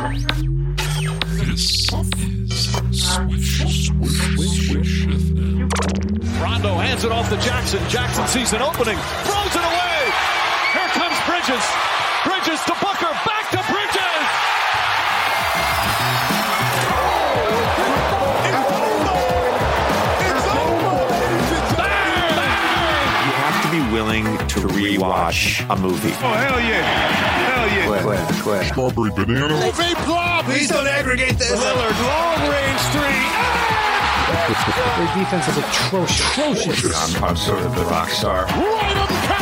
This is. Rondo hands it off to Jackson. Jackson sees an opening, throws it away. Here comes Bridges. Rewatch a movie. Oh, hell yeah. Hell yeah. Quit, quit. Strawberry banana. Please don't aggregate this. Lillard, long range three. Ah! Their defense is atrocious. I'm, I'm sort of the rock star. Right on the cowboy.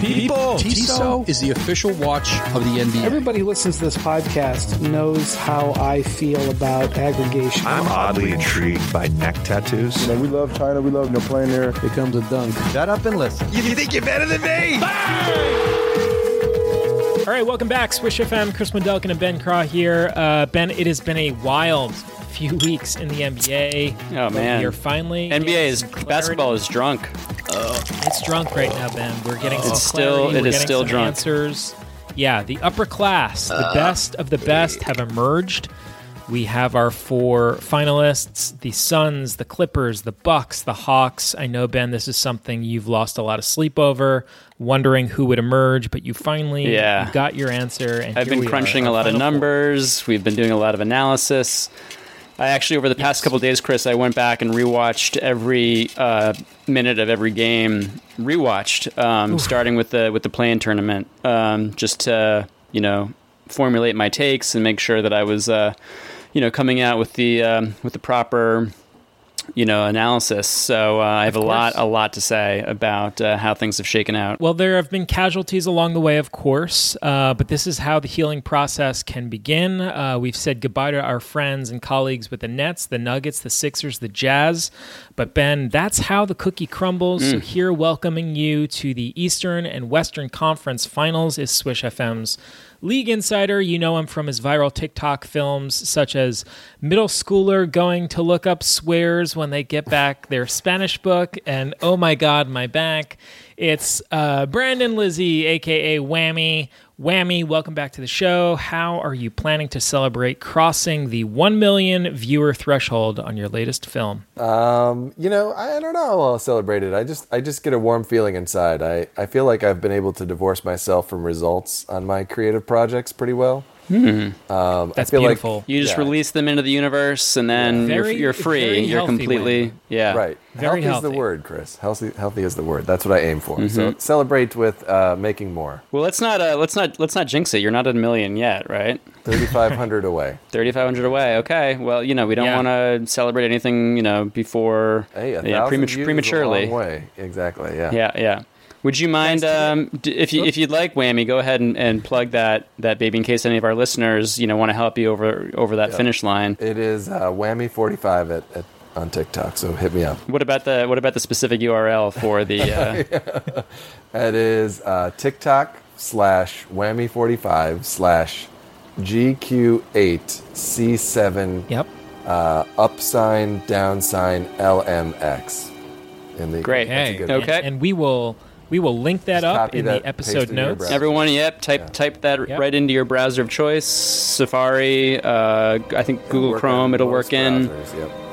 People, Tissot is the official watch of the NBA. Everybody who listens to this podcast knows how I feel about aggregation. I'm oddly intrigued by neck tattoos. You know, we love China. We love no know, playing there. Here comes a dunk. Shut up and listen. You think you're better than me? All right, welcome back, Swish FM. Chris Wendelken and Ben Craw here. Uh, ben, it has been a wild few weeks in the NBA. Oh, man. You're finally NBA is basketball is drunk. Uh, it's drunk right now, Ben. We're getting It's still-. We're is still drunk. Answers. Yeah, the upper class, the uh, best of the best, have emerged. We have our four finalists: the Suns, the Clippers, the Bucks, the Hawks. I know, Ben, this is something you've lost a lot of sleep over, wondering who would emerge, but you finally Yeah. got your answer. And I've been we are, crunching a lot of final four. numbers. We've been doing a lot of analysis. I actually, over the past couple days, Chris, I went back and rewatched every uh, minute of every game. Rewatched, um, starting with the with the play-in tournament, um, just to you know formulate my takes and make sure that I was uh, you know coming out with the um, with the proper you know analysis. So uh, I have a lot a lot to say about uh, how things have shaken out. Well, there have been casualties along the way, of course, uh, but this is how the healing process can begin. Uh, we've said goodbye to our friends and colleagues with the Nets, the Nuggets, the Sixers, the Jazz. But, Ben, that's how the cookie crumbles. So, here welcoming you to the Eastern and Western Conference Finals is Swish FM's League Insider. You know him from his viral TikTok films, such as middle schooler going to look up swears when they get back their Spanish book, and oh my God, my back. It's uh, Brandon Lisy, aka Whammy. Whammy, welcome back to the show. How are you planning to celebrate crossing the 1 million viewer threshold on your latest film? Um, you know, I, I don't know how I'll celebrate it. I just, I just get a warm feeling inside. I, I feel like I've been able to divorce myself from results on my creative projects pretty well. Um, That's I feel beautiful. You just Yeah. release them into the universe, and then Very- you're, you're free. very You're completely way. yeah. right. Very healthy, is the word, Chris. Healthy, healthy is the word. That's what I aim for. So celebrate with uh, making more. Well, let's not uh, let's not let's not jinx it. You're not at a million yet, right? 3,500 away. Thirty five hundred away. Okay. Well, you know we don't Yeah. want to celebrate anything you know before Hey, a yeah, thousand premat- prematurely. Is a long way. Exactly. Yeah. Yeah, yeah. Would you mind um, if you if you'd like, Whammy, go ahead and, and plug that that baby in case any of our listeners you know want to help you over over that finish line. It is uh, whammy 45 at, at on TikTok. So hit me up. What about the what about the specific URL for the? Uh, It is uh, TikTok slash whammy 45 slash GQ8C7 Yep. uh, up sign down sign LMX. In the, Great. that's a Hey. good And, one. Okay. and we will we will link that Just up in that, the episode in notes. Everyone, yep, type Yeah. type that Yep. right into your browser of choice. Safari, uh, I think Google Chrome, it'll work in.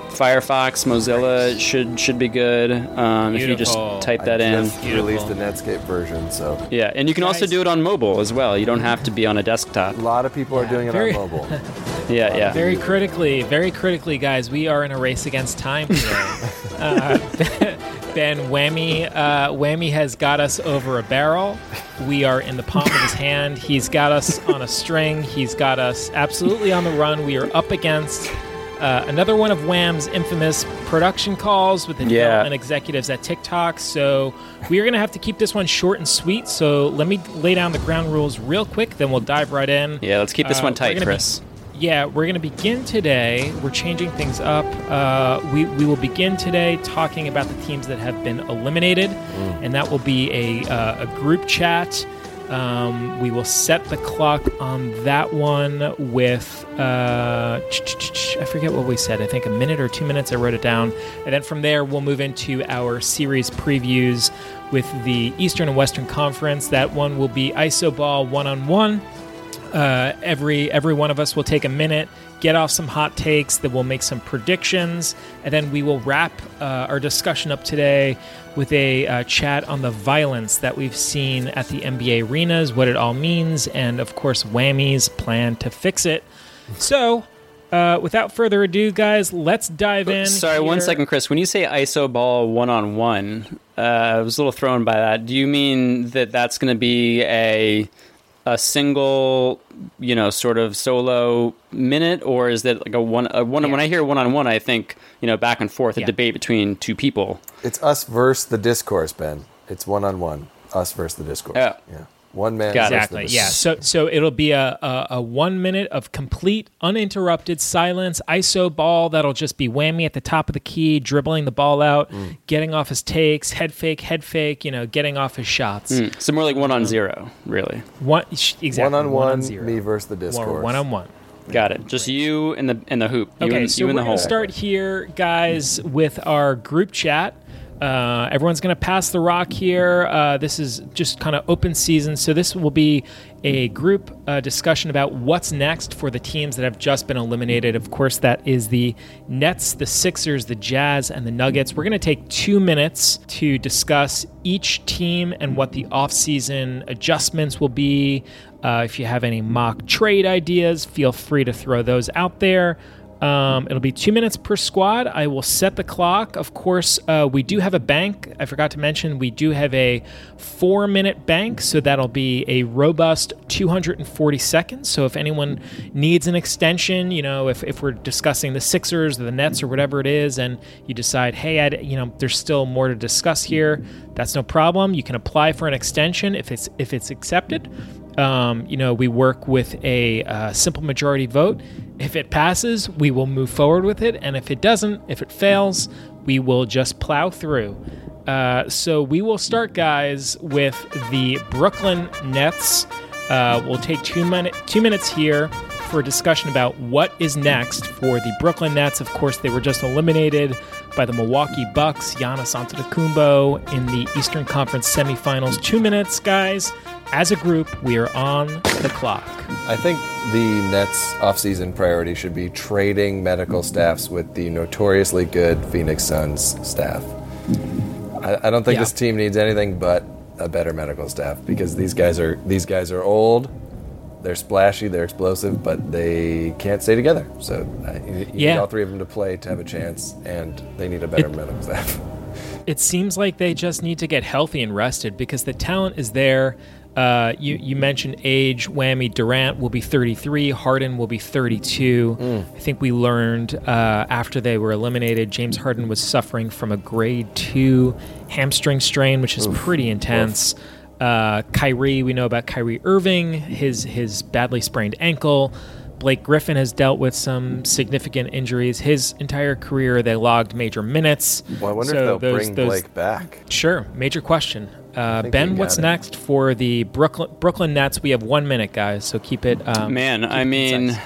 Firefox, Mozilla should should be good. Um, if you just type that I in. just released the Netscape version, so Yeah, and you can also do it on mobile as well. You don't have to be on a desktop. a lot of people are doing it very- on mobile. Yeah, yeah. Very critically, very critically, guys, we are in a race against time today. uh, ben Whammy, uh, Whammy has got us over a barrel. We are in the palm of his hand. He's got us on a string. He's got us absolutely on the run. We are up against uh, another one of Wham's infamous production calls with the Yeah. development executives at TikTok. So we are going to have to keep this one short and sweet. So let me lay down the ground rules real quick, then we'll dive right in. Yeah, let's keep this Uh, one tight, gonna be- Chris. Yeah, we're going to begin today. We're changing things up. Uh, we, we will begin today talking about the teams that have been eliminated, and that will be a, uh, a group chat. Um, we will set the clock on that one with, uh, I forget what we said, I think a minute or two minutes. I wrote it down. And then from there, we'll move into our series previews with the Eastern and Western Conference. That one will be ISO Ball one on one. Uh, every every one of us will take a minute, get off some hot takes, then we'll make some predictions, and then we will wrap uh, our discussion up today with a uh, chat on the violence that we've seen at the NBA arenas, what it all means, and of course, Whammy's plan to fix it. So, uh, without further ado, guys, let's dive in. Sorry, one here. second, Chris. When you say ISO ball one on one, I was a little thrown by that. Do you mean that that's going to be a a single, you know, sort of solo minute, or is that like a one? A one Yeah. When I hear one on one, I think you know back and forth, a Yeah. debate between two people. It's us versus the discourse, Ben. It's one on one. Us versus the discourse. Yeah. yeah. One man. Got it. versus the Exactly. Yeah. So so it'll be a, a a one minute of complete uninterrupted silence. ISO ball that'll just be whammy at the top of the key, dribbling the ball out, Mm. getting off his takes, head fake, head fake. You know, getting off his shots. So more like one on zero, really. One exactly One on one. zero. Me versus the discourse. One on one. Got it. Just you and the and the hoop. You Okay, and, so you we're in the going hole. to start here, guys, with our group chat. Uh, everyone's going to pass the rock here. Uh, this is just kind of open season, so this will be a group uh, discussion about what's next for the teams that have just been eliminated. Of course, that is the Nets, the Sixers, the Jazz, and the Nuggets. We're going to take two minutes to discuss each team and what the offseason adjustments will be. Uh, if you have any mock trade ideas, feel free to throw those out there. Um, it'll be two minutes per squad. I will set the clock. Of course, uh, we do have a bank. I forgot to mention we do have a four minute bank, so that'll be a robust 240 seconds. So if anyone needs an extension, you know, if, if we're discussing the Sixers or the Nets or whatever it is, and you decide, hey, I'd, you know, there's still more to discuss here, that's no problem. You can apply for an extension if it's if it's accepted. Um, you know, we work with a uh, simple majority vote. If it passes, we will move forward with it, and if it doesn't, if it fails, we will just plow through. Uh, so we will start, guys, with the Brooklyn Nets. Uh, we'll take two two minutes here for a discussion about what is next for the Brooklyn Nets. Of course, they were just eliminated by the Milwaukee Bucks, Giannis Antetokounmpo in the Eastern Conference semifinals. Two minutes, guys. As a group, we are on the clock. I think the Nets' offseason priority should be trading medical staffs with the notoriously good Phoenix Suns staff. I, I don't think Yeah. this team needs anything but a better medical staff because these guys are these guys are old, they're splashy, they're explosive, but they can't stay together. So uh, you, you Yeah. need all three of them to play to have a chance, and they need a better medical staff. It seems like they just need to get healthy and rested because the talent is there. Uh, you, you mentioned age. Whammy Durant will be 33. Harden will be 32. I think we learned uh, after they were eliminated, James Harden was suffering from a grade two hamstring strain, which is pretty intense. Uh, Kyrie, we know about Kyrie Irving, his his badly sprained ankle. Blake Griffin has dealt with some significant injuries. His entire career, they logged major minutes. Well, I wonder So if they'll those- bring those- Blake back. Sure, major question. Uh, ben, what's it. next for the Brooklyn Brooklyn Nets? We have one minute, guys, so keep it. Um, Man, keep I it mean, concise.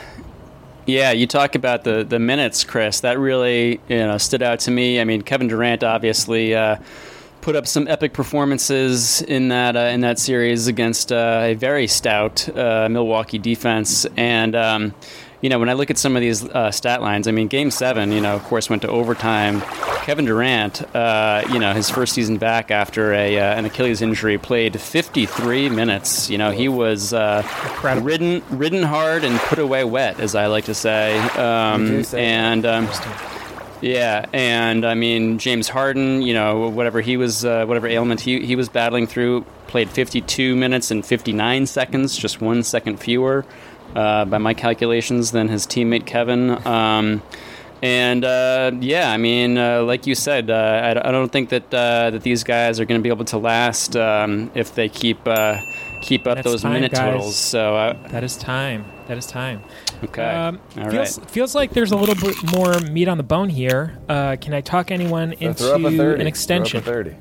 yeah, you talk about the the minutes, Chris. That really you know stood out to me. I mean, Kevin Durant obviously uh, put up some epic performances in that uh, in that series against uh, a very stout uh, Milwaukee defense, and. Um, you know, when I look at some of these uh, stat lines, I mean, Game Seven, you know, of course, went to overtime. Kevin Durant, uh, you know, his first season back after a uh, an Achilles injury, played 53 minutes. You know, he was uh, ridden ridden hard and put away wet, as I like to say. Um, say and um, yeah, and I mean James Harden, you know, whatever he was, uh, whatever ailment he he was battling through, played 52 minutes and 59 seconds, just one second fewer, uh, by my calculations, than his teammate Kevin. Um, and uh, yeah, I mean, uh, like you said, uh, I, I don't think that uh, that these guys are going to be able to last um, if they keep uh, keep up That's those time, minute guys. totals. So uh, that is time. That is time. okay, Um, all feels right. feels like there's a little bit more meat on the bone here. Uh, can I talk anyone So into throw up a an extension? Throw up a 30.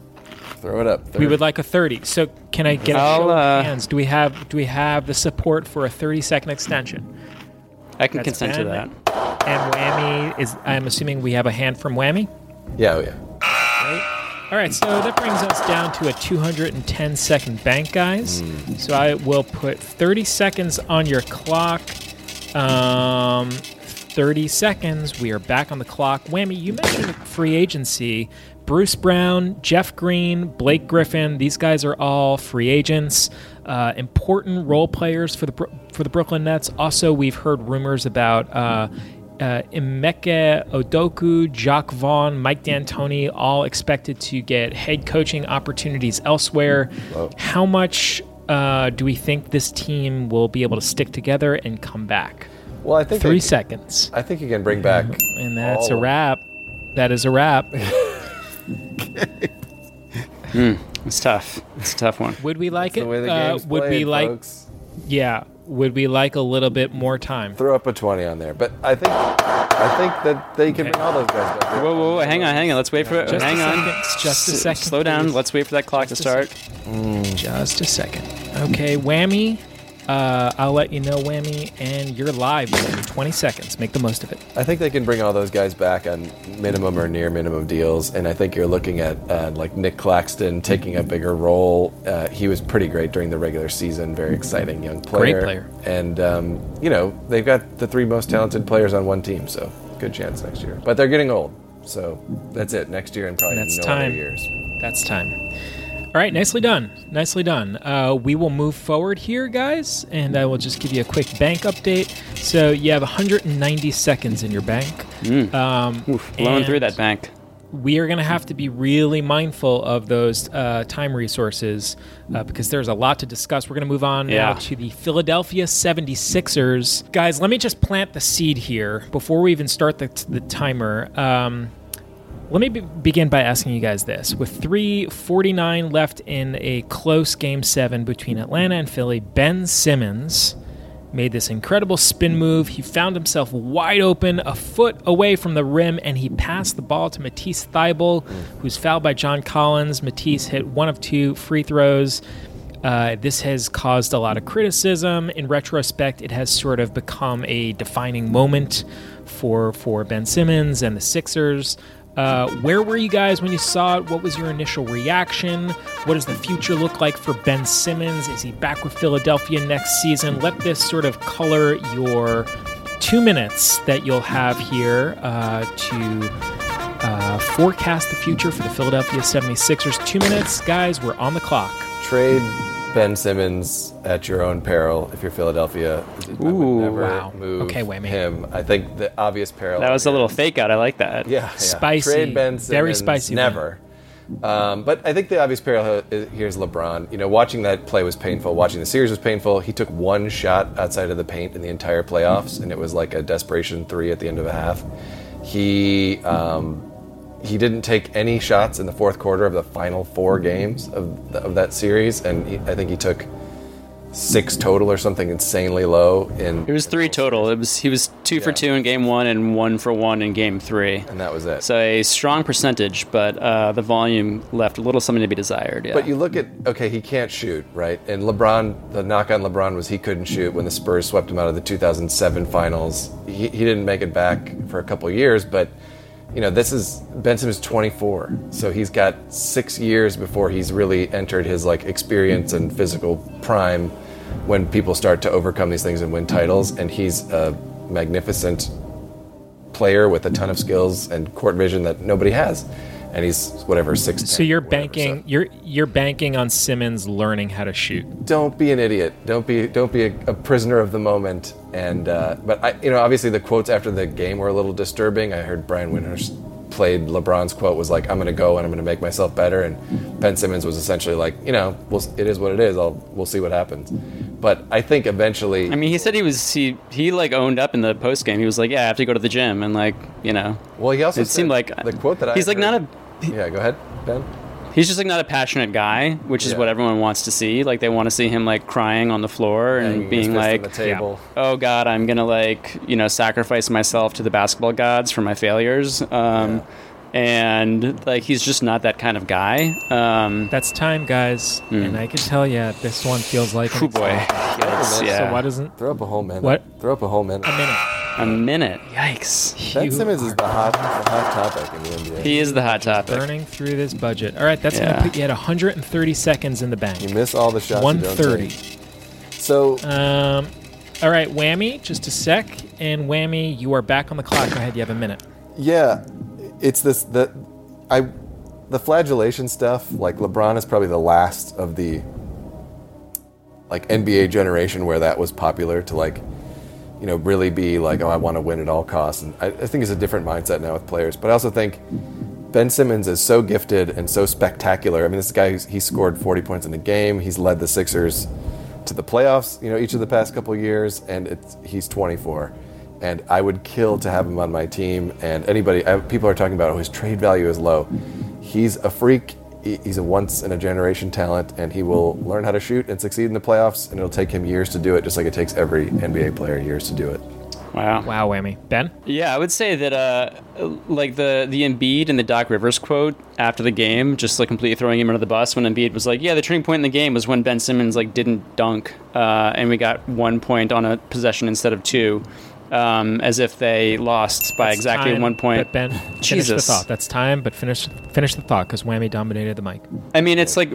Throw it up. 30. We would like a 30. So can I get a I'll, show of uh, hands? Do we have do we have the support for a 30 second extension? I can That's consent to Ben. that. And Whammy is. I'm assuming we have a hand from Whammy. Yeah, oh yeah. All right, so that brings us down to a 210 second bank, guys. So I will put 30 seconds on your clock. Um, 30 seconds. We are back on the clock. Whammy, you mentioned free agency. Bruce Brown, Jeff Green, Blake Griffin. These guys are all free agents. Uh, important role players for the for the Brooklyn Nets. Also, we've heard rumors about uh, uh, Ime Udoka, Jacque Vaughn, Mike D'Antoni, all expected to get head coaching opportunities elsewhere. How much uh, do we think this team will be able to stick together and come back? Well, I think Three seconds. I think you can bring back. And that's a wrap. That is a wrap. It's tough. It's a tough one. Would we like The it? way the Uh, game's would we like? folks. Yeah. Would we like a little bit more time? Throw up a twenty on there, but I think I think that they can Okay. bring all those guys back. Whoa, whoa, whoa, hang on, hang on. Let's wait for it. Just a hang on. second, just a S- second, Slow down. please. Let's wait for that clock Just to a start. Just a second. Okay, Whammy. Uh, I'll let you know, Whammy, and you're live. Whammy. Twenty seconds. Make the most of it. I think they can bring all those guys back on minimum or near minimum deals, and I think you're looking at uh, like Nick Claxton taking a bigger role. Uh, he was pretty great during the regular season, very exciting young player. Great player. And um, you know they've got the three most talented players on one team, so good chance next year. But they're getting old, so that's it. Next year and probably That's no time. other years. That's time. All right, nicely done. Nicely done. Uh, we will move forward here, guys, and I will just give you a quick bank update. So you have 190 seconds in your bank. Um, Oof, blowing through that bank. We are going to have to be really mindful of those uh, time resources uh, because there's a lot to discuss. We're going to move on Yeah. now to the Philadelphia 76ers. Guys, let me just plant the seed here before we even start the, the timer. Um, let me be- begin by asking you guys this. With 3.49 left in a close game seven between Atlanta and Philly, Ben Simmons made this incredible spin move. He found himself wide open, a foot away from the rim, and he passed the ball to Matisse Thybulle, who's fouled by John Collins. Matisse hit one of two free throws. Uh, this has caused a lot of criticism. In retrospect, it has sort of become a defining moment for for Ben Simmons and the Sixers. Uh, where were you guys when you saw it? What was your initial reaction? What does the future look like for Ben Simmons? Is he back with Philadelphia next season? Let this sort of color your two minutes that you'll have here uh, to uh, forecast the future for the Philadelphia 76ers. Two minutes, guys, we're on the clock. Trade Ben Simmons at your own peril if you're Philadelphia. I would Ooh, never wow. move Okay, Whammy. him. I think the obvious parallel. That was a little fake out. I like that. Yeah, yeah. Spicy. Trade Ben Simmons. Very spicy. Never. Um, but I think the obvious parallel here's LeBron. You know, watching that play was painful. Watching the series was painful. He took one shot outside of the paint in the entire playoffs, and it was like a desperation three at the end of a half. He um, he didn't take any shots in the fourth quarter of the final four games of, of that series, and he, I think he took six total or something insanely low in It was three total. It was he was two for two in game one and one for one in game three. and that was it. So a strong percentage, but uh, the volume left a little something to be desired. Yeah. But you look at okay, he can't shoot, right? And LeBron, the knock on LeBron was he couldn't shoot when the Spurs swept him out of the 2007 Finals. He, he didn't make it back for a couple years, but you know this is Benson is 24, so he's got six years before he's really entered his like experience and physical prime when people start to overcome these things and win titles. And he's a magnificent player with a ton of skills and court vision that nobody has. And he's whatever six. So you're banking you're you're banking on Simmons learning how to shoot. don't be an idiot. Don't be don't be a, a prisoner of the moment. And uh, but I, you know, obviously the quotes after the game were a little disturbing. I heard Brian Windhorst played LeBron's quote was like, "I'm going to go and I'm going to make myself better." And Ben Simmons was essentially like, you know, we'll, it is what it is. I'll we'll see what happens. But I think eventually, I mean, he said he was he he like owned up in the post game. He was like, "Yeah, I have to go to the gym," and like you know, well, he also it seemed like the quote that I he's like heard- not a yeah. Go ahead, Ben. he's just like not a passionate guy, which is Yeah. what everyone wants to see. Like they want to see him like crying on the floor Hanging and being like, the table. "Oh God, I'm gonna like you know sacrifice myself to the basketball gods for my failures." Um, And like he's just not that kind of guy. Um, That's time, guys, and I can tell you this one feels like an oh boy, example. Yikes, So why doesn't Throw up a whole minute. What? Throw up a whole minute. a minute? A minute. Yikes. Ben You Simmons is are the hot, the hot topic in the NBA. He is the hot topic. burning through this budget. All right, that's Yeah. gonna put you at 130 seconds in the bank. You bank. miss all the shots. you don't 130. take. So Um, all right, whammy, just a sec, and whammy, you are back on the clock. Go ahead, you have a minute. yeah, it's this the I the flagellation stuff. Like LeBron is probably the last of the like NBA generation where that was popular to like you know really be like oh I want to win at all costs. And I, I think it's a different mindset now with players. But I also think Ben Simmons is so gifted and so spectacular. I mean, this guy he scored 40 points in a game. He's led the Sixers to the playoffs, you know, each of the past couple years, and he's 24. And I would kill to have him on my team. And anybody, I, people are talking about oh his trade value is low. He's a freak. He- He's a once in a generation talent, and he will learn how to shoot and succeed in the playoffs. And it'll take him years to do it, just like it takes every NBA player years to do it. Wow. Wow, whammy. Ben? Yeah, I would say that uh, like the the Embiid and the Doc Rivers quote after the game, just like completely throwing him under the bus when Embiid was like, "Yeah, the turning point in the game was when Ben Simmons like didn't dunk, uh, and we got one point on a possession instead of two, um, as if they lost by That's exactly time, one point." But Ben, finish the Jesus. thought. That's time, but finish finish the thought because whammy dominated the mic. I mean, it's like,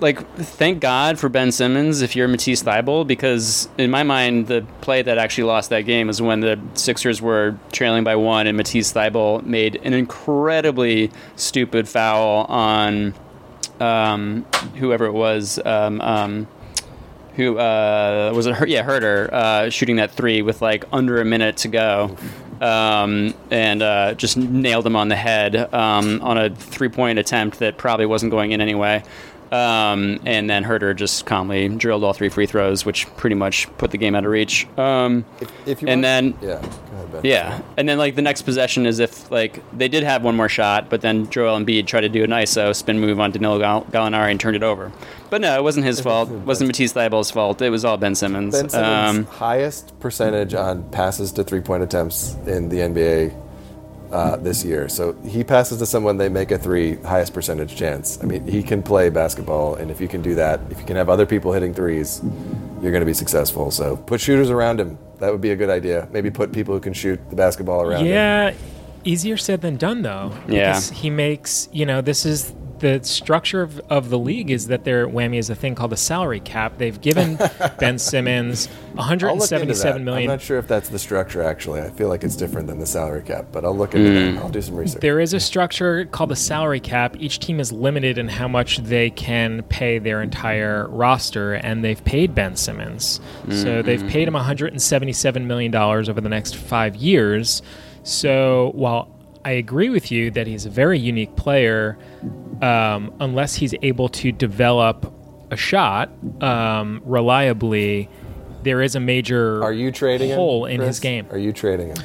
like, thank God for Ben Simmons if you're Matisse Thybulle, because in my mind, the play that actually lost that game was when the Sixers were trailing by one, and Matisse Thybulle made an incredibly stupid foul on um, whoever it was. Um, um, who uh, was? Her- yeah, Huerter uh, shooting that three with like under a minute to go, um, and uh, just nailed him on the head um, on a three-point attempt that probably wasn't going in anyway. Um, and then Huerter just calmly drilled all three free throws, which pretty much put the game out of reach. Um, If, if you and want- then yeah, go ahead, yeah, and then like the next possession is if like they did have one more shot, but then Joel Embiid tried to do an ISO spin move on Danilo Gall- Gallinari and turned it over. But no, it wasn't his fault. It wasn't Matisse Thybulle's fault. It was all Ben Simmons. Ben Simmons' Um, highest percentage on passes to three point attempts in the NBA uh, this year. So he passes to someone, they make a three, highest percentage chance. I mean, he can play basketball, and if you can do that, if you can have other people hitting threes, you're going to be successful. So put shooters around him. That would be a good idea. Maybe put people who can shoot the basketball around him. Yeah, easier said than done though. Yeah. because he makes you know this is the structure of, of the league is that their whammy is a thing called a salary cap. They've given Ben Simmons I'll look into 177 that. million. I'm not sure if that's the structure actually. I feel like it's different than the salary cap, but I'll look into that. Hmm. I'll do some research. There is a structure called the salary cap. Each team is limited in how much they can pay their entire roster, and they've paid Ben Simmons. So hmm, they've hmm, paid him $177 million over the next five years. So while I agree with you that he's a very unique player, um, unless he's able to develop a shot um, reliably, there is a major Are you trading him, hole in Chris? his game. Are you trading him?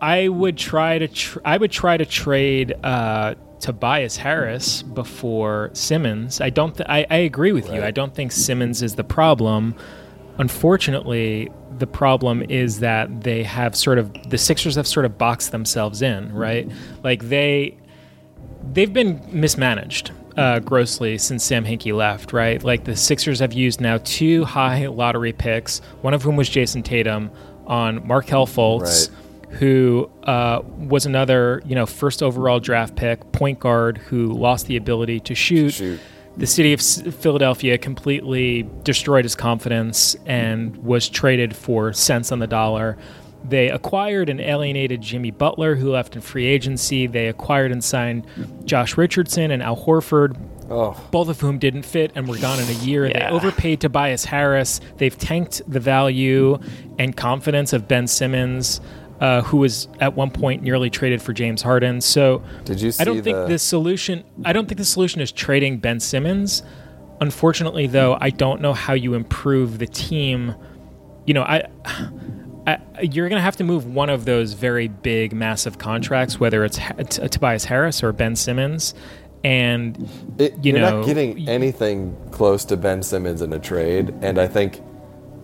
I would try to tr- I would try to trade uh, Tobias Harris before Simmons. I don't. Th- I, I agree with you. I don't think Simmons is the problem. Unfortunately, the problem is that they have sort of the Sixers have sort of boxed themselves in, right? Like they they've been mismanaged uh, grossly since Sam Hinkie left, right? Like the Sixers have used now two high lottery picks, one of whom was Jayson Tatum, on Markelle Fultz, who uh, was another, you know, first overall draft pick, point guard who lost the ability to shoot. Shoot. The city of Philadelphia completely destroyed his confidence and was traded for cents on the dollar. They acquired and alienated Jimmy Butler, who left in free agency. They acquired and signed Josh Richardson and Al Horford, Oh, both of whom didn't fit and were gone in a year. They Yeah. overpaid Tobias Harris. They've tanked the value and confidence of Ben Simmons, uh, who was at one point nearly traded for James Harden. So Did you I don't think the- the solution. I don't think the solution is trading Ben Simmons. Unfortunately, though, I don't know how you improve the team. You know, I. I, you're going to have to move one of those very big, massive contracts, whether it's Ha- T- Tobias Harris or Ben Simmons, and It, you you're know, not getting anything close to Ben Simmons in a trade, and I think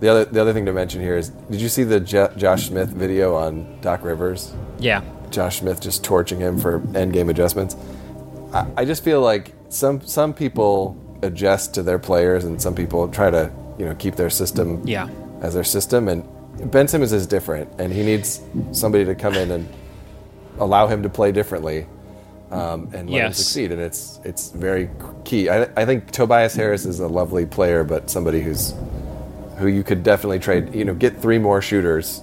the other the other thing to mention here is, did you see the Jo- Josh Smith video on Doc Rivers? yeah, Josh Smith just torching him for end game adjustments. I, I just feel like some some people adjust to their players, and some people try to you know keep their system Yeah. as their system. And Ben Simmons is different, and he needs somebody to come in and allow him to play differently um, and let him succeed. And it's it's very key. I, I think Tobias Harris is a lovely player, but somebody who's who you could definitely trade. You know, get three more shooters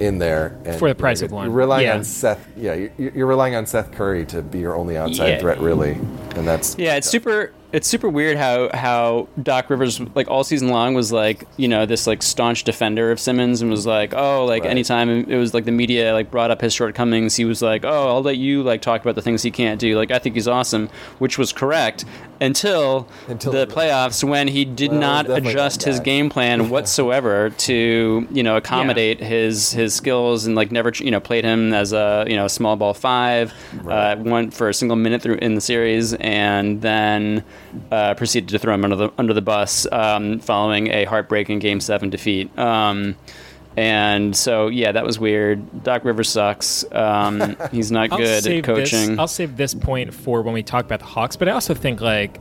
in there and, For the price you of one. You're relying Yeah. on Seth. Yeah, you're, you're relying on Seth Curry to be your only outside Yeah. threat, really, and that's Yeah, it's super. It's super weird how how Doc Rivers like all season long was like you know this like staunch defender of Simmons and was like oh like Right. anytime it was like the media like brought up his shortcomings he was like oh I'll let you like talk about the things he can't do. Like I think he's awesome which was correct until, Until the playoffs when he did Well, not adjust his game plan whatsoever to you know accommodate his his skills and like never you know played him as a you know small ball five uh, went for a single minute through in the series and then uh, proceeded to throw him under the under the bus um, following a heartbreaking game seven defeat um, and so yeah that was weird Doc Rivers sucks um, he's not good at coaching This, I'll save this point for when we talk about the Hawks, but I also think like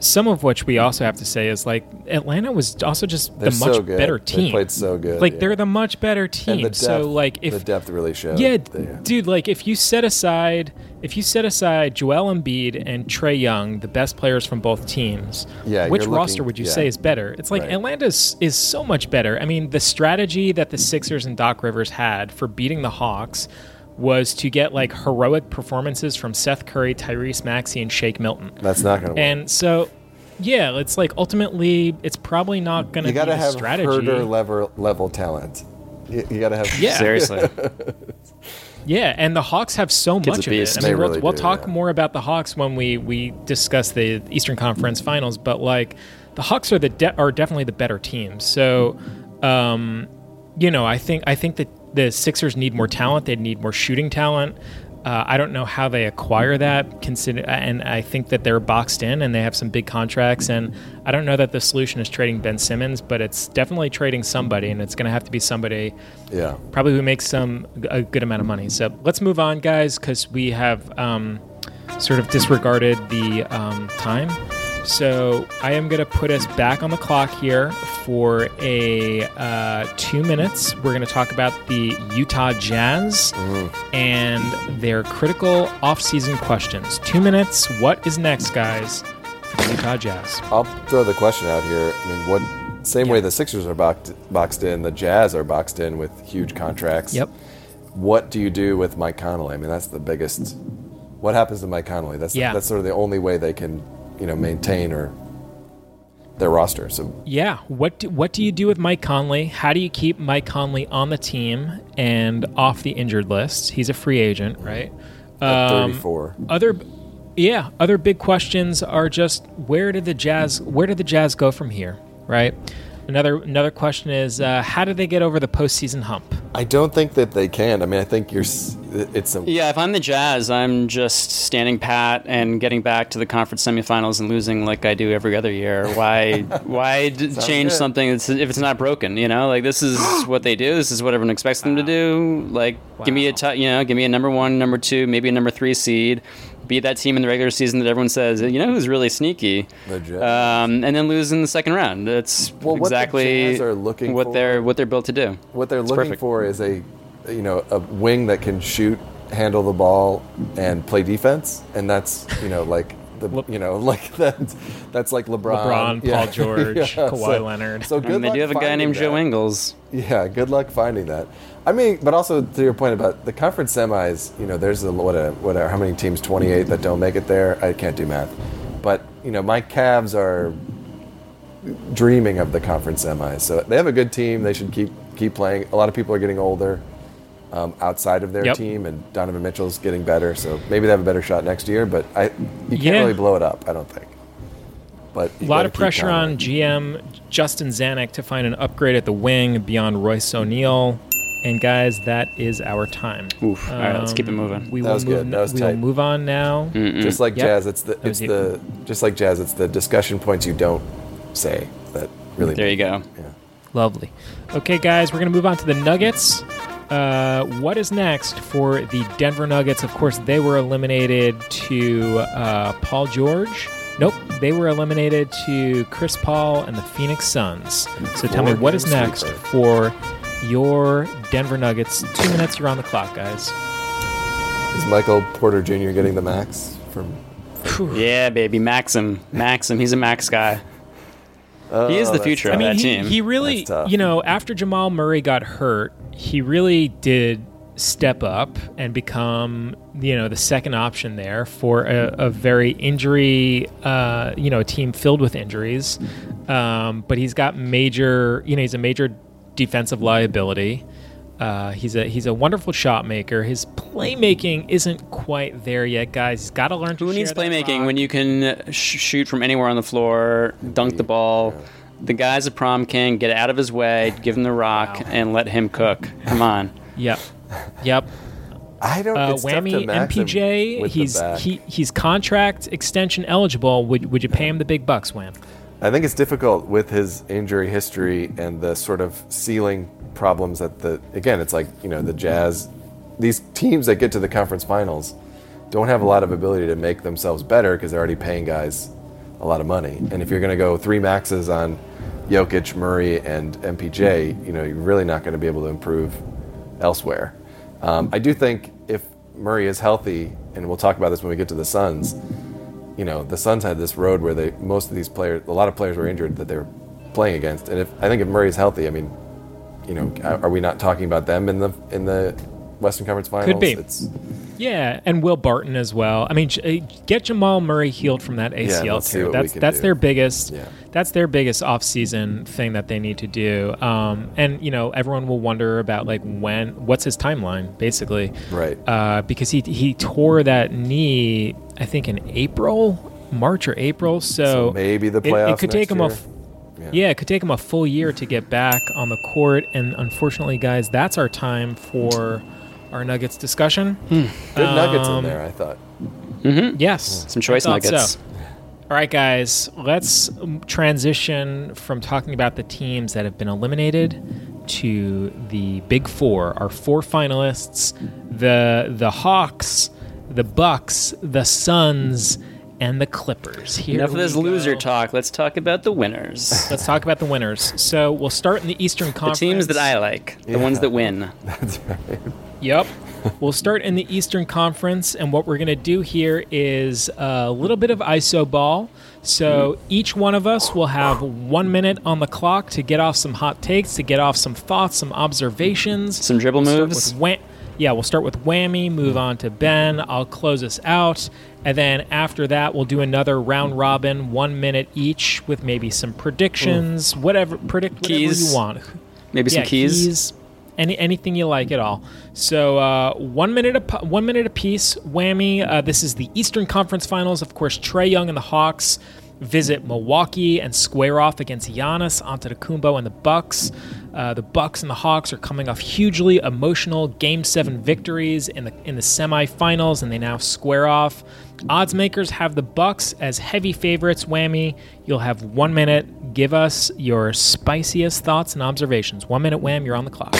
some of which we also have to say is like Atlanta was also just They're the much so good. better They team. played so good, Like yeah. they're the much better and team. the depth, so like if the depth really showed. yeah, They- dude, like if you set aside if you set aside Joel Embiid and Trae Young, the best players from both teams, Yeah, which you're roster looking- would you yeah. say is better? It's like Right. Atlanta is, is so much better. I mean, the strategy that the Sixers and Doc Rivers had for beating the Hawks was to get like heroic performances from Seth Curry, Tyrese Maxey, and Shake Milton. that's not going to work. And so, yeah, it's like ultimately, it's probably not going to you be got to the have strategy. Huerter level level talent. You, you got to have Yeah. seriously Yeah, and the Hawks have so Kid's much of it. beast. I They mean, we'll, really we'll do, talk yeah. more about the Hawks when we we discuss the Eastern Conference Finals, but like the Hawks are the de- are definitely the better team. So, um, you know, I think I think that the Sixers need more talent. They need more shooting talent. Uh, I don't know how they acquire that. Consider, and I think that they're boxed in and they have some big contracts. And I don't know that the solution is trading Ben Simmons, but it's definitely trading somebody, and it's going to have to be somebody Yeah. probably who makes some a good amount of money. So let's move on, guys, because we have um, sort of disregarded the um, time. So I am going to put us back on the clock here for a uh, two minutes. We're going to talk about the Utah Jazz and their critical offseason questions. Two minutes. What is next, guys, for the Utah Jazz? I'll throw the question out here. I mean, what same way the Sixers are boxed boxed in, the Jazz are boxed in with huge contracts. Yep. What do you do with Mike Conley? I mean, that's the biggest. What happens to Mike Conley? That's Yeah. that's sort of the only way they can, you know, maintain or their roster. So Yeah, what do, what do you do with Mike Conley? How do you keep Mike Conley on the team and off the injured list? He's a free agent, right? at Um, 34, Other, yeah, other big questions are just where did the Jazz where did the Jazz go from here, right? Another another question is uh, how did they get over the postseason hump? I don't think that they can. I mean, I think you're. It's a Yeah, if I'm the Jazz, I'm just standing pat and getting back to the conference semifinals and losing like I do every other year. Why? why d- change good. something that's, if it's not broken? You know, like this is what they do. This is what everyone expects them to do. Like, give me a t- you know, give me a number one, number two, maybe a number three seed. Be that team in the regular season that everyone says, you know, who's really sneaky, The Jazz. um, and then lose in the second round. That's Well, what the exactly are looking what for- they're what they're built to do. what they're It's looking perfect. for is a, you know, a wing that can shoot, handle the ball, and play defense, and that's you know like the you know like that. That's like LeBron, LeBron, Yeah. Paul George, Yeah, Kawhi so- Leonard. So good And they luck do have a guy finding named Joe that. Ingles. Yeah, good luck finding that. I mean, but also to your point about the conference semis, you know, there's a what a whatever how many teams 28 that don't make it there. I can't do math. But, you know, my Cavs are dreaming of the conference semis. So they have a good team. They should keep keep playing. A lot of people are getting older um, outside of their Yep. team and Donovan Mitchell's getting better, so maybe they have a better shot next year, but I you can't Yeah. really blow it up, I don't think. But A lot of pressure on GM Justin Zanik to find an upgrade at the wing beyond Royce O'Neale. And guys, that is our time. Oof. All right, let's keep it moving. We That will was move. good. That was we will move on now. Just like Yep. jazz, it's the it's it. the just like jazz, it's the discussion points you don't say that really. There you go. Yeah. Lovely. Okay, guys, we're going to move on to the Nuggets. Uh, what is next for the Denver Nuggets? Of course, they were eliminated to uh, Paul George. Nope, they were eliminated to Chris Paul and the Phoenix Suns. So tell me, what is next sweeper. for your Denver Nuggets. Two minutes, you're on the clock, guys. Is Michael Porter Jr. getting the max from? Yeah, baby, Maxim, Maxim. He's a max guy. he is Oh, the future tough. of I mean, that he, team. he really, you know, after Jamal Murray got hurt, he really did step up and become, you know, the second option there for a, a very injury, uh, you know, a team filled with injuries. Um, but he's got major, you know, he's a major defensive liability. Uh, he's a he's a wonderful shot maker. His playmaking isn't quite there yet, guys. He's got to learn to. Who needs share that playmaking when you can sh- shoot from anywhere on the floor, dunk the ball? The guy's a prom king. Get out of his way, give him the rock, Wow. and let him cook. Come on. Yep, yep. I don't. uh, it's tough to Whammy max him MPJ. with the He's back. he he's contract extension eligible. Would would you pay him the big bucks, Wham? I think it's difficult with his injury history and the sort of ceiling problems that the again it's like you know the Jazz these teams that get to the conference finals don't have a lot of ability to make themselves better because they're already paying guys a lot of money and if you're going to go three maxes on Jokic, Murray, and MPJ, you know you're really not going to be able to improve elsewhere. Um, I do think if Murray is healthy, and we'll talk about this when we get to the Suns, you know, the Suns had this road where they most of these players, a lot of players were injured that they were playing against, and if I think if Murray's healthy, I mean, you know, are we not talking about them in the in the Western Conference Finals? Could be. It's, Yeah, and Will Barton as well. I mean, get Jamal Murray healed from that ACL tear. what That's that's do. their biggest. Yeah. That's their biggest off-season thing that they need to do. Um, and you know, everyone will wonder about like when, what's his timeline, basically. Right. Uh, because he he tore that knee, I think in April, March or April. So, So maybe the it- It, playoffs could take next him a. year? f- yeah, it could take him a full year to get back on the court, and unfortunately, guys, that's our time for our Nuggets discussion. good nuggets in Um, there. I thought. Yes, Some choice nuggets. so. All right, guys, let's um, transition from talking about the teams that have been eliminated to the Big Four. Our four finalists: the the Hawks, the Bucks, the Suns, and the Clippers. Here Enough of this we loser talk. Let's talk about the winners. Let's talk about the winners. So we'll start in the Eastern Conference. the Conference. teams that I like, the ones that win. That's right. Yep. we'll start in the Eastern Conference, and what we're going to do here is a little bit of ISO ball. So mm-hmm. each one of us will have one minute on the clock to get off some hot takes, to get off some thoughts, some observations. Some dribble We'll start moves. with Wham- yeah, we'll start with Whammy, move on to Ben. I'll close us out. And then after that, we'll do another round robin, one minute each, with maybe some predictions, whatever, predict whatever you want. Maybe some Yeah, keys. any anything you like at all. So uh, one minute a one minute apiece. Whammy. Uh, this is the Eastern Conference Finals. Of course, Trae Young and the Hawks visit Milwaukee and square off against Giannis Antetokounmpo and the Bucks. Uh, the Bucks and the Hawks are coming off hugely emotional Game Seven victories in the in the semifinals, and they now square off. Odds makers have the Bucks as heavy favorites. Whammy. You'll have one minute. Give us your spiciest thoughts and observations. One minute, Wham. You're on the clock.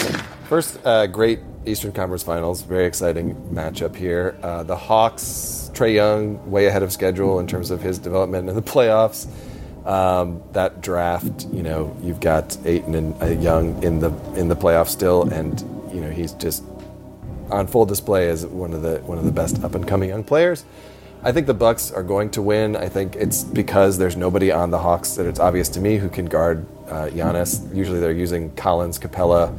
First, uh, great Eastern Conference Finals. Very exciting matchup here. Uh, the Hawks, Trae Young, way ahead of schedule in terms of his development in the playoffs. Um, that draft, you know, you've got Ayton and uh, Young in the in the playoffs still, and you know he's just on full display as one of the one of the best up and coming young players. I think the Bucks are going to win. I think it's because there's nobody on the Hawks that it's obvious to me who can guard uh, Giannis. Usually they're using Collins, Capela,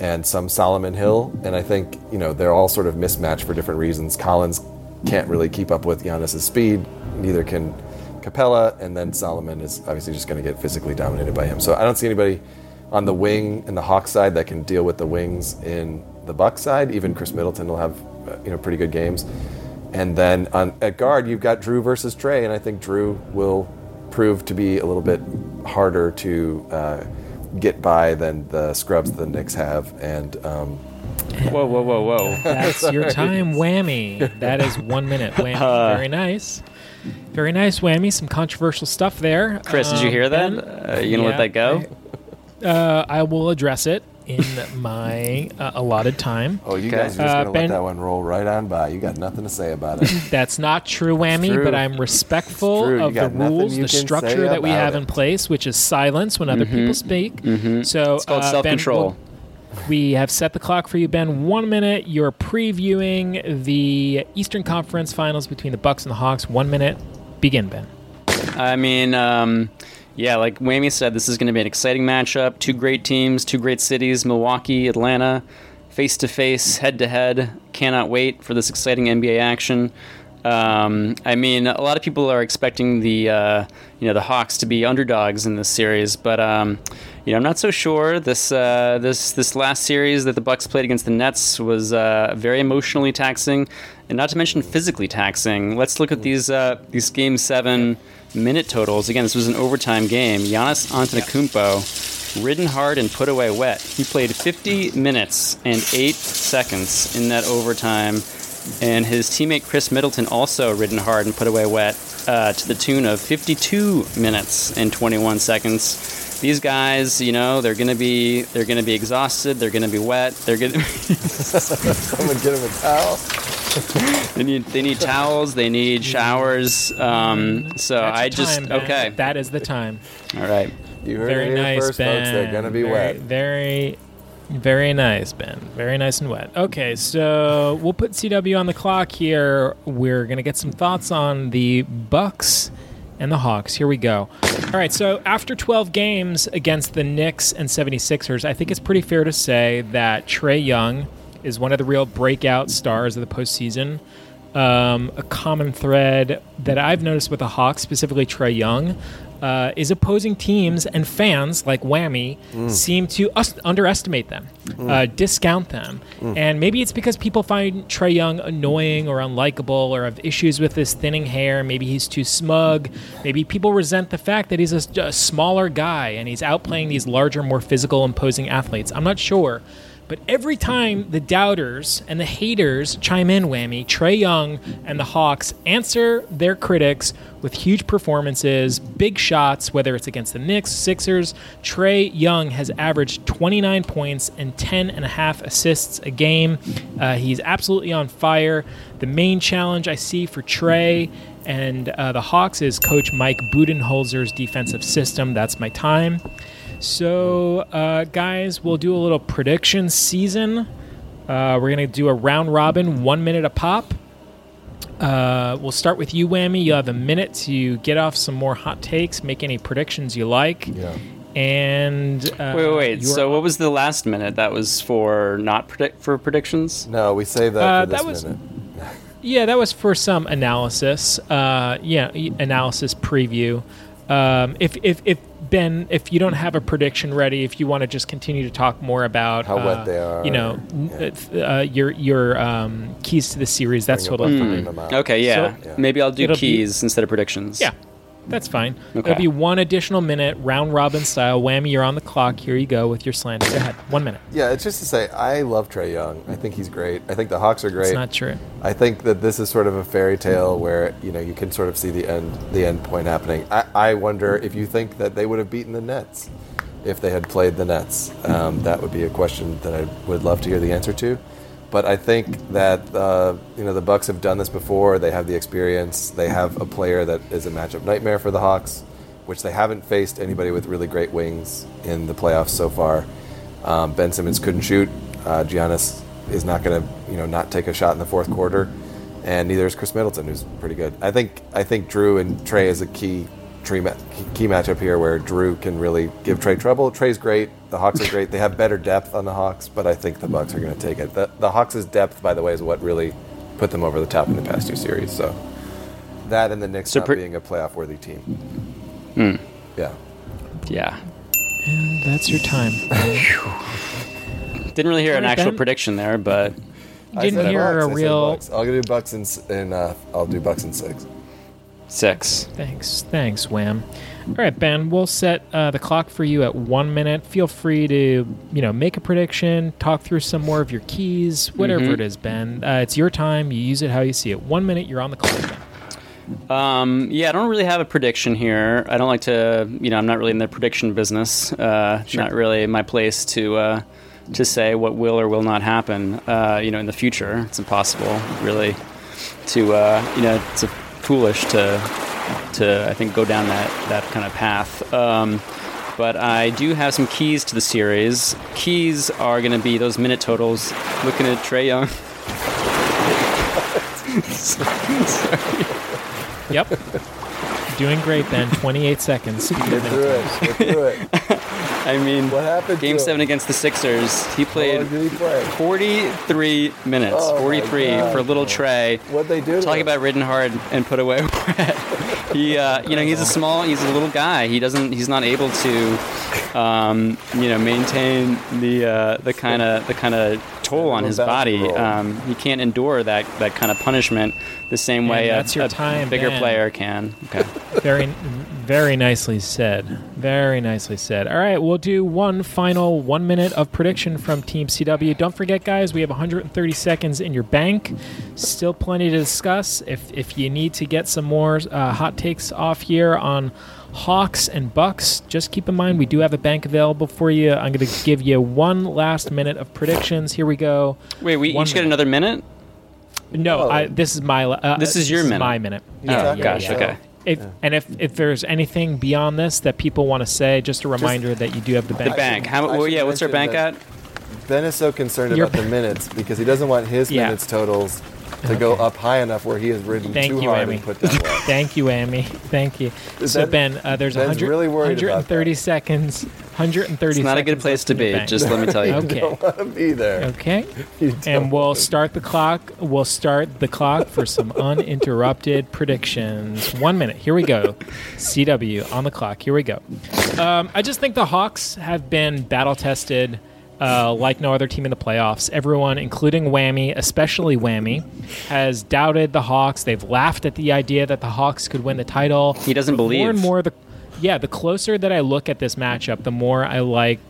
and some Solomon Hill, and I think you know they're all sort of mismatched for different reasons. Collins can't really keep up with Giannis's speed. Neither can Capela, and then Solomon is obviously just going to get physically dominated by him. So I don't see anybody on the wing in the Hawks side that can deal with the wings in the Buck side. Even Khris Middleton will have uh, you know pretty good games. And then on, at guard, you've got Jrue versus Trae, and I think Jrue will prove to be a little bit harder to uh, get by than the scrubs the Knicks have. And um, Whoa, whoa, whoa, whoa. That's your time, Whammy. That is one minute, Whammy. Very nice. Very nice, Whammy. Some controversial stuff there. Chris, did you Um, hear that? Ben, Uh, you gonna yeah, let that go? Uh, I will address it in my uh, allotted time. oh, you Okay. guys are just Uh, going to Ben- let that one roll right on by. You got nothing to say about it. That's not true, Whammy, true. but I'm respectful It's true. You of the rules, the structure that we have it. in place, which is silence when other people speak. So It's called uh, Ben, self-control. we'll- We have set the clock for you, Ben. One minute. You're previewing the Eastern Conference Finals between the Bucks and the Hawks. One minute. Begin, Ben. I mean, um, yeah, like Whammy said, this is going to be an exciting matchup. Two great teams, two great cities, Milwaukee, Atlanta, face to face, head to head. Cannot wait for this exciting NBA action. Um, I mean, a lot of people are expecting the uh, you know the Hawks to be underdogs in this series, but um, you know I'm not so sure. This uh, this this last series that the Bucks played against the Nets was uh, very emotionally taxing, and not to mention physically taxing. Let's look at these uh, these Game Seven minute totals. Again, this was an overtime game. Giannis Antetokounmpo, ridden hard and put away wet. He played 50 minutes and eight seconds in that overtime and his teammate Khris Middleton also ridden hard and put away wet uh, to the tune of 52 minutes and 21 seconds. These guys, you know, they're gonna be they're gonna be exhausted. They're gonna be wet. They're gonna. Someone get them a towel. they need they need towels. They need showers. Um, so That's I your just time, Ben. okay. That is the time. All right. You heard Very it here nice, first, Ben. folks. They're gonna be very, wet. Very, very nice, Ben. Very nice and wet. Okay, so we'll put CW on the clock here. We're gonna get some thoughts on the Bucks and the Hawks. Here we go. All right, so after 12 games against the Knicks and 76ers, I think it's pretty fair to say that Trae Young is one of the real breakout stars of the postseason. Um, a common thread that I've noticed with the Hawks, specifically Trae Young, uh, is opposing teams and fans like Whammy seem to us- underestimate them, uh, discount them. And maybe it's because people find Trae Young annoying or unlikable or have issues with his thinning hair. Maybe he's too smug. Maybe people resent the fact that he's a smaller guy and he's outplaying these larger, more physical, imposing athletes. I'm not sure. But every time the doubters and the haters chime in, Whammy, Trae Young and the Hawks answer their critics with huge performances, big shots, whether it's against the Knicks, Sixers. Trae Young has averaged 29 points and 10 and a half assists a game. Uh, he's absolutely on fire. The main challenge I see for Trae and uh, the Hawks is Coach Mike Budenholzer's defensive system. That's my time. So, uh, guys, we'll do a little prediction season. Uh, we're going to do a round robin, one minute a pop. Uh, we'll start with you, Whammy. You have a minute to get off some more hot takes, make any predictions you like. Yeah. And uh, Wait, wait, wait. So what was the last minute? That was for not predict for predictions. No, we saved that Uh, for this that was- minute. Yeah, that was for some analysis. Uh, yeah, analysis preview. Um, if if if Ben, if you don't have a prediction ready, if you want to just continue to talk more about How uh, wet they are, you know, n- uh, uh, your your um, keys to the series, that's Bring totally them- fine. bring them out. Okay, yeah. So- Yeah. Maybe I'll do It'll be- keys instead of predictions. Yeah, that's fine. Okay. It'll be one additional minute, round robin style. Whammy, you're on the clock. Here you go with your slant. Go ahead, one minute. Yeah, it's just to say I love Trae Young. I think he's great. I think the Hawks are great. It's not true. I think that this is sort of a fairy tale where you know you can sort of see the end the end point happening. I, I wonder if you think that they would have beaten the Nets if they had played the Nets. Um, that would be a question that I would love to hear the answer to. But I think that uh, you know the Bucks have done this before. They have the experience. They have a player that is a matchup nightmare for the Hawks, which they haven't faced anybody with really great wings in the playoffs so far. Um, ben Simmons couldn't shoot. Uh, Giannis is not going to, you know, not take a shot in the fourth quarter, and neither is Khris Middleton, who's pretty good. I think I think Jrue and Trae is a key tree ma- key matchup here, where Jrue can really give Trae trouble. Trae's great. The Hawks are great. They have better depth on the Hawks, but I think the Bucks are going to take it. The, the Hawks' depth, by the way, is what really put them over the top in the past two series. So that and the Knicks So not pre- being a playoff worthy team. Hmm. Yeah. Yeah. And that's your time. Didn't really hear an actual Ben. prediction there, but Didn't said hear Bucks. a I real. Bucks. I'll do Bucks and, s- and uh, I'll do Bucks and six. Six. Thanks, thanks, Wham. All right, Ben, we'll set uh, the clock for you at one minute. Feel free to, you know, make a prediction, talk through some more of your keys, whatever Mhm. it is, Ben. Uh, it's your time. You use it how you see it. One minute, you're on the clock. Um, yeah, I don't really have a prediction here. I don't like to, you know, I'm not really in the prediction business. Uh, Not really my place to uh, to say what will or will not happen. Uh, you know, in the future, it's impossible, really, to uh, you know, it's a foolish to to I think go down that that kind of path. Um, but I do have some keys to the series. Keys are going to be those minute totals. Looking at Trae Young. Yep. Doing great, Ben. 28 seconds. Get through it. Get through it. I mean, What happened Game seven against the Sixers. He played he play? 43 minutes. Oh, 43 for little Trae. What'd they do? to Talk about ridden hard and put away. he, uh, you know, he's a small, he's a little guy. He doesn't, he's not able to, um, you know, maintain the uh, the kind of the kind of toll on his body. Basketball. Um, he can't endure that that kind of punishment the same And way a, that's your a time, bigger Ben. player can. Okay. Very, very nicely said. Very nicely said. All right, we'll do one final one minute of prediction from Team CW. Don't forget, guys, we have 130 seconds in your bank. Still plenty to discuss. If if you need to get some more uh, hot takes off here on Hawks and Bucks, just keep in mind we do have a bank available for you. I'm going to give you one last minute of predictions. Here we go. Wait, we One each get another minute. No, Oh. I, this is my. Uh, This is your minute. My minute. Oh, Yeah, gosh. yeah. Okay. If, and if, if there's anything beyond this that people want to say, just a reminder that you do have the bank. The bank. How? Well, yeah. What's our bank at? Ben is so concerned You're- about the minutes because he doesn't want his Yeah. minutes totals to go up high enough where he has ridden Thank too you, hard Amy. and put down low. Thank you, Amy. Thank you. Is so Ben, uh, there's Ben's 100, really worried about 130 seconds. 130 It's not a good place to be. Just let me tell you. Okay. don't want to be there. Okay. And we'll start the clock. We'll start the clock for some uninterrupted predictions. One minute. Here we go. CW on the clock. Here we go. Um, I just think the Hawks have been battle tested uh, like no other team in the playoffs. Everyone, including Whammy, especially Whammy, has doubted the Hawks. They've laughed at the idea that the Hawks could win the title. He doesn't But believe. More and more, the yeah, the closer that I look at this matchup, the more I like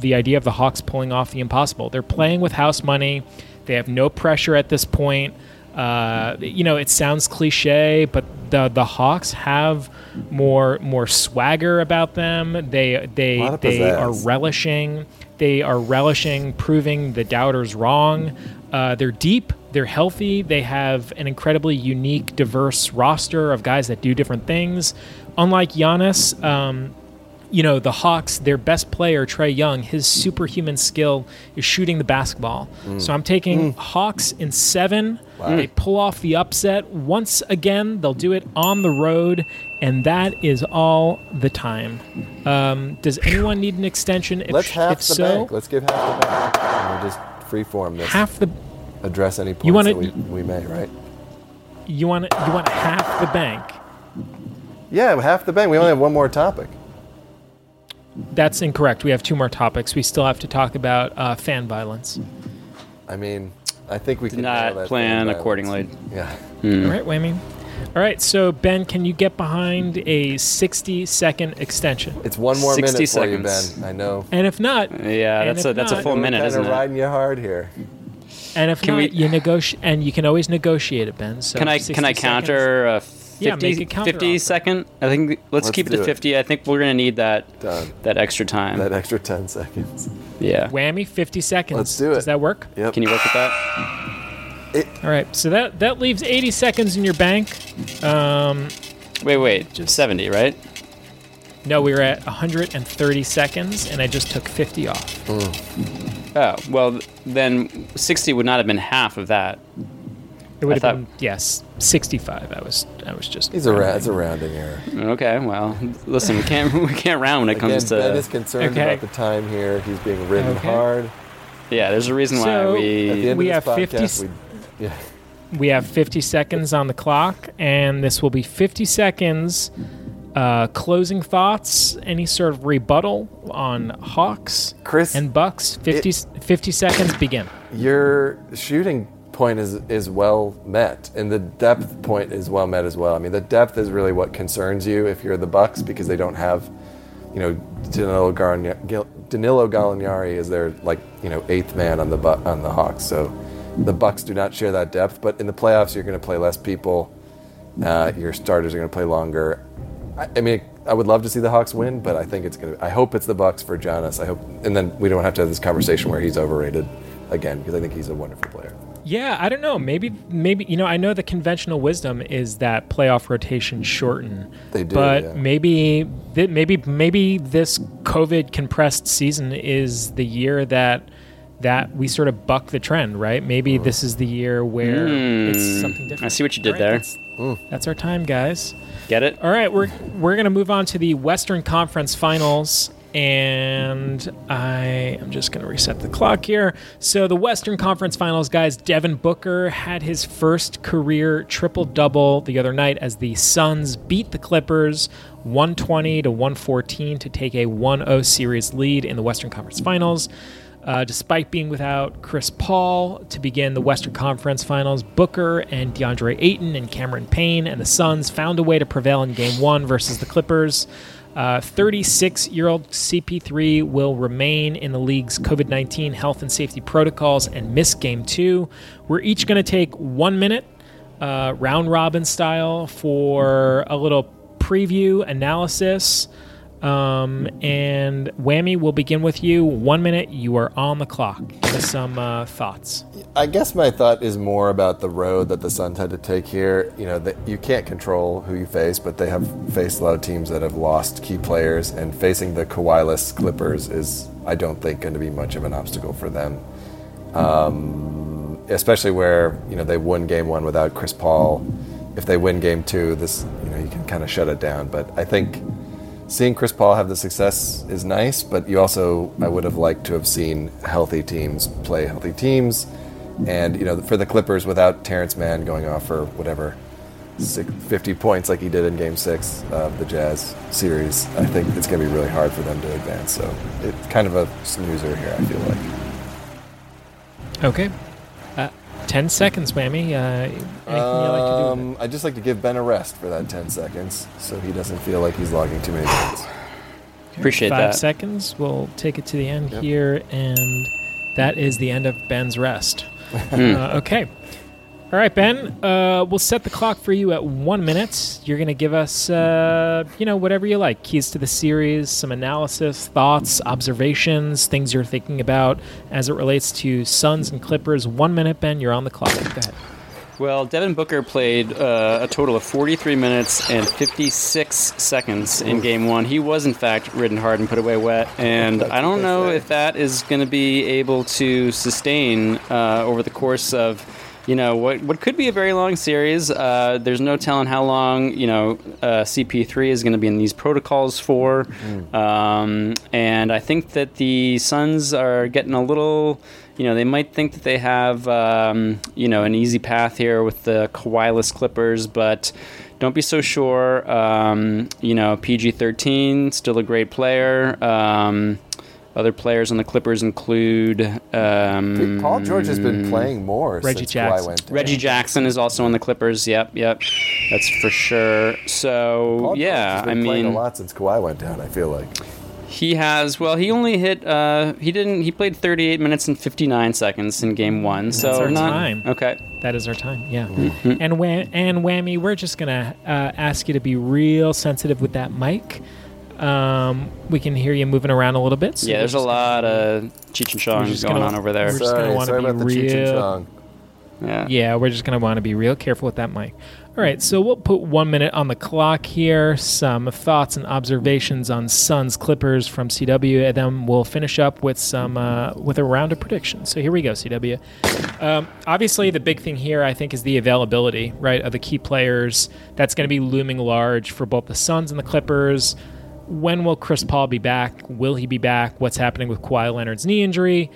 the idea of the Hawks pulling off the impossible. They're playing with house money. They have no pressure at this point. Uh, you know, it sounds cliche, but the the Hawks have more more swagger about them. They A they lot of they are relishing. They are relishing proving the doubters wrong. Uh, they're deep. They're healthy. They have an incredibly unique, diverse roster of guys that do different things. Unlike Giannis, um, you know, the Hawks, their best player, Trae Young, his superhuman skill is shooting the basketball. So I'm taking Hawks in seven. They pull off the upset once again. They'll do it on the road, and that is all the time. Um, does anyone need an extension? If, Let's half if the so, bank. Let's give half the bank. And we'll just freeform this. half the Address any points You wanna- that we, we may, right? you want you want half the bank. Yeah, half the bank. We only have one more topic. That's incorrect. We have two more topics. We still have to talk about uh, fan violence. I mean, I think we Did can not that plan accordingly. Yeah. All right, Whammy. All right, so Ben, can you get behind a 60 second extension? It's one more 60 minute for you. Ben. I know. And if not, Yeah, that's a that's a full minute, kind isn't of it? riding you hard here. and if Can not, we- you negotiate, and you can always negotiate it, Ben. So Can I 60 can I seconds. counter a 50, Yeah, make it counter 50 offer. second? I think let's, Let's keep it do to it. 50. I think we're going to need that Done. that extra time. That extra 10 seconds. yeah. Whammy, 50 seconds. Let's do it. Does that work? Yep. Can you work with that? All right, so that that leaves 80 seconds in your bank. Um, Wait, wait. 70, right? no, we were at 130 seconds, and I just took 50 off. Oh, well, then 60 would not have been half of that. It would have thought- been yes, 65. I was I was just. He's a ra- it's a rounding error. Okay, well, listen, we can't we can't round when it Again, comes to. Ben is to concerned Okay. about the time here. He's being ridden Okay. hard. Yeah, there's a reason why So- At the we end We of have this 50 we, yeah. We have 50 seconds on the clock, and this will be 50 seconds. Uh, closing thoughts, any sort of rebuttal on Hawks Chris, and Bucks. 50, 50 seconds begin. your shooting point is is well met, and the depth point is well met as well. I mean, the depth is really what concerns you if you're the Bucks because they don't have, you know, Danilo, Gil- Danilo Gallinari is their like you know eighth man on the on the Hawks. So the Bucks do not share that depth. But in the playoffs, you're going to play less people. Uh, your starters are going to play longer. I, I mean, I would love to see the Hawks win, but I think it's going to. I hope it's the Bucks for Giannis. I hope, and then we don't have to have this conversation where he's overrated again because I think he's a wonderful player. Yeah, I don't know. Maybe, maybe you know. I know the conventional wisdom is that playoff rotation shorten. They do, but yeah. maybe, th- maybe, maybe this COVID compressed season is the year that that we sort of buck the trend, right? Maybe mm. this is the year where hmm. it's something different. I see what you did All there. That's, mm. that's our time, guys. Get it? All right, we're we're gonna move on to the Western Conference Finals, and I am just gonna reset the clock here. So the Western Conference Finals, guys, Devin Booker had his first career triple double the other night as the Suns beat the Clippers 120 to 114 to take a 1-0 series lead in the Western Conference Finals. Uh, despite being without Chris Paul to begin the Western Conference Finals, Booker and DeAndre Ayton and Cameron Payne and the Suns found a way to prevail in Game One versus the Clippers. 36 year old CP3 will remain in the league's COVID 19 health and safety protocols and miss Game Two. We're each going to take one minute, uh, round robin style, for a little preview analysis. Um, and Whammy, we'll begin with you. One minute, you are on the clock. Some uh, thoughts. I guess my thought is more about the road that the Suns had to take here. You know, that you can't control who you face, but they have faced a lot of teams that have lost key players, and facing the Kawhi-less Clippers is, I don't think, going to be much of an obstacle for them. Um, especially where you know they won Game One without Chris Paul. If they win Game Two, this you know you can kind of shut it down. But I think seeing Chris Paul have the success is nice, but you also I would have liked to have seen healthy teams play healthy teams, and you know for the Clippers without Terance Mann going off for whatever. six- 50 points like he did in game six of the Jazz series. I think it's going to be really hard for them to advance. So it's kind of a snoozer here, I feel like. Okay. Uh, 10 seconds, Whammy. Uh, anything you like to do? Um, I'd just like to give Ben a rest for that 10 seconds so he doesn't feel like he's logging too many minutes. Appreciate Five that. seconds. We'll take it to the end Yep. here, and that is the end of Ben's rest. Hmm. uh, okay. All right, Ben. Uh, we'll set the clock for you at one minute. You're going to give us, uh, you know, whatever you like keys to the series, some analysis, thoughts, observations, things you're thinking about as it relates to Suns and Clippers. One minute, Ben. You're on the clock. Go ahead. Well, Devin Booker played uh, a total of 43 minutes and 56 seconds in game one. He was, in fact, ridden hard and put away wet. And I don't know if that is going to be able to sustain uh, over the course of. You know what? What could be a very long series. Uh, there's no telling how long you know uh, CP3 is going to be in these protocols for, um, and I think that the Suns are getting a little you know, they might think that they have, um, you know, an easy path here with the Kawhi-less Clippers, but don't be so sure. Um, you know, PG-13, still a great player. Um, other players on the Clippers include um, Paul George has been playing more Reggie since Jackson. Kawhi went down. Reggie Jackson is also on the Clippers. Yep, yep, that's for sure. So Paul yeah, has been I playing mean, a lot since Kawhi went down. I feel like He has. Well, he only hit. Uh, he didn't. He played 38 minutes and 59 seconds in game one. So our not time. okay. That is our time, yeah. And wham- and whammy, we're just gonna uh, ask you to be real sensitive with that mic. Um, we can hear you moving around a little bit. so yeah, there's a lot of Cheech and Chong going gonna- on over there. we're just gonna sorry, wanna sorry be about the Cheech and real- Chong. Yeah. Yeah, we're just gonna want to be real careful with that mic. All right, so we'll put one minute on the clock here. Some thoughts and observations on Suns Clippers from CW, and then we'll finish up with some uh, with a round of predictions. So here we go, CW. Um, obviously, the big thing here, I think, is the availability, right, of the key players. That's going to be looming large for both the Suns and the Clippers. When will Chris Paul be back? Will he be back? What's happening with Kawhi Leonard's knee injury?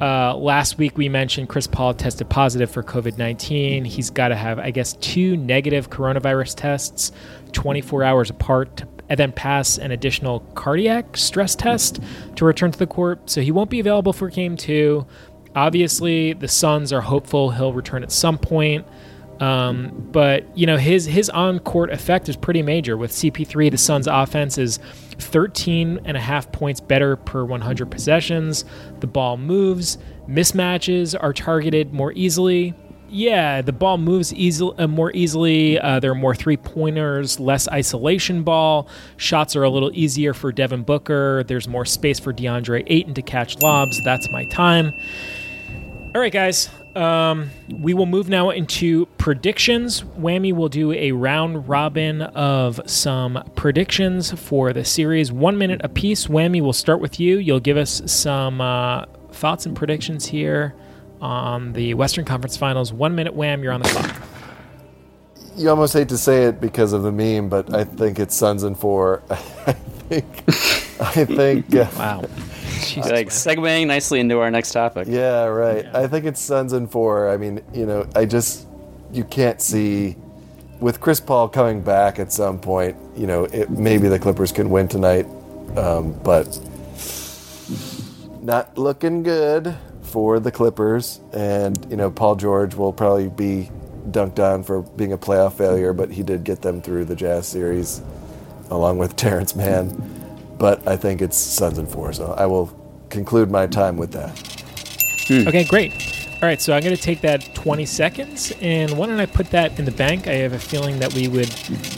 Uh, last week we mentioned Chris Paul tested positive for COVID 19. He's got to have, I guess, two negative coronavirus tests 24 hours apart to, and then pass an additional cardiac stress test to return to the court. So he won't be available for game two. Obviously, the Suns are hopeful he'll return at some point. Um, but you know his his on court effect is pretty major. With CP3, the Suns' offense is 13 and a half points better per 100 possessions. The ball moves, mismatches are targeted more easily. Yeah, the ball moves easily, uh, more easily. Uh, there are more three pointers, less isolation ball. Shots are a little easier for Devin Booker. There's more space for DeAndre Ayton to catch lobs. That's my time. All right, guys. Um, we will move now into predictions. Whammy will do a round robin of some predictions for the series, one minute apiece. Whammy, we'll start with you. You'll give us some uh, thoughts and predictions here on the Western Conference Finals. One minute, Wham, you're on the clock. You almost hate to say it because of the meme, but I think it's Suns and four. I think. I think. Uh, Wow. Jesus, like Wham. segueing nicely into our next topic. Yeah, right. I think it's Suns and four. I mean, you know, I just you can't see with Chris Paul coming back at some point. You know, it, maybe the Clippers can win tonight, um, but not looking good for the Clippers. And you know, Paul George will probably be dunked on for being a playoff failure, but he did get them through the Jazz series along with Terance Mann. But I think it's Suns and four, so I will conclude my time with that. Hmm. Okay, great. All right, so I'm going to take that 20 seconds, and why don't I put that in the bank? I have a feeling that we would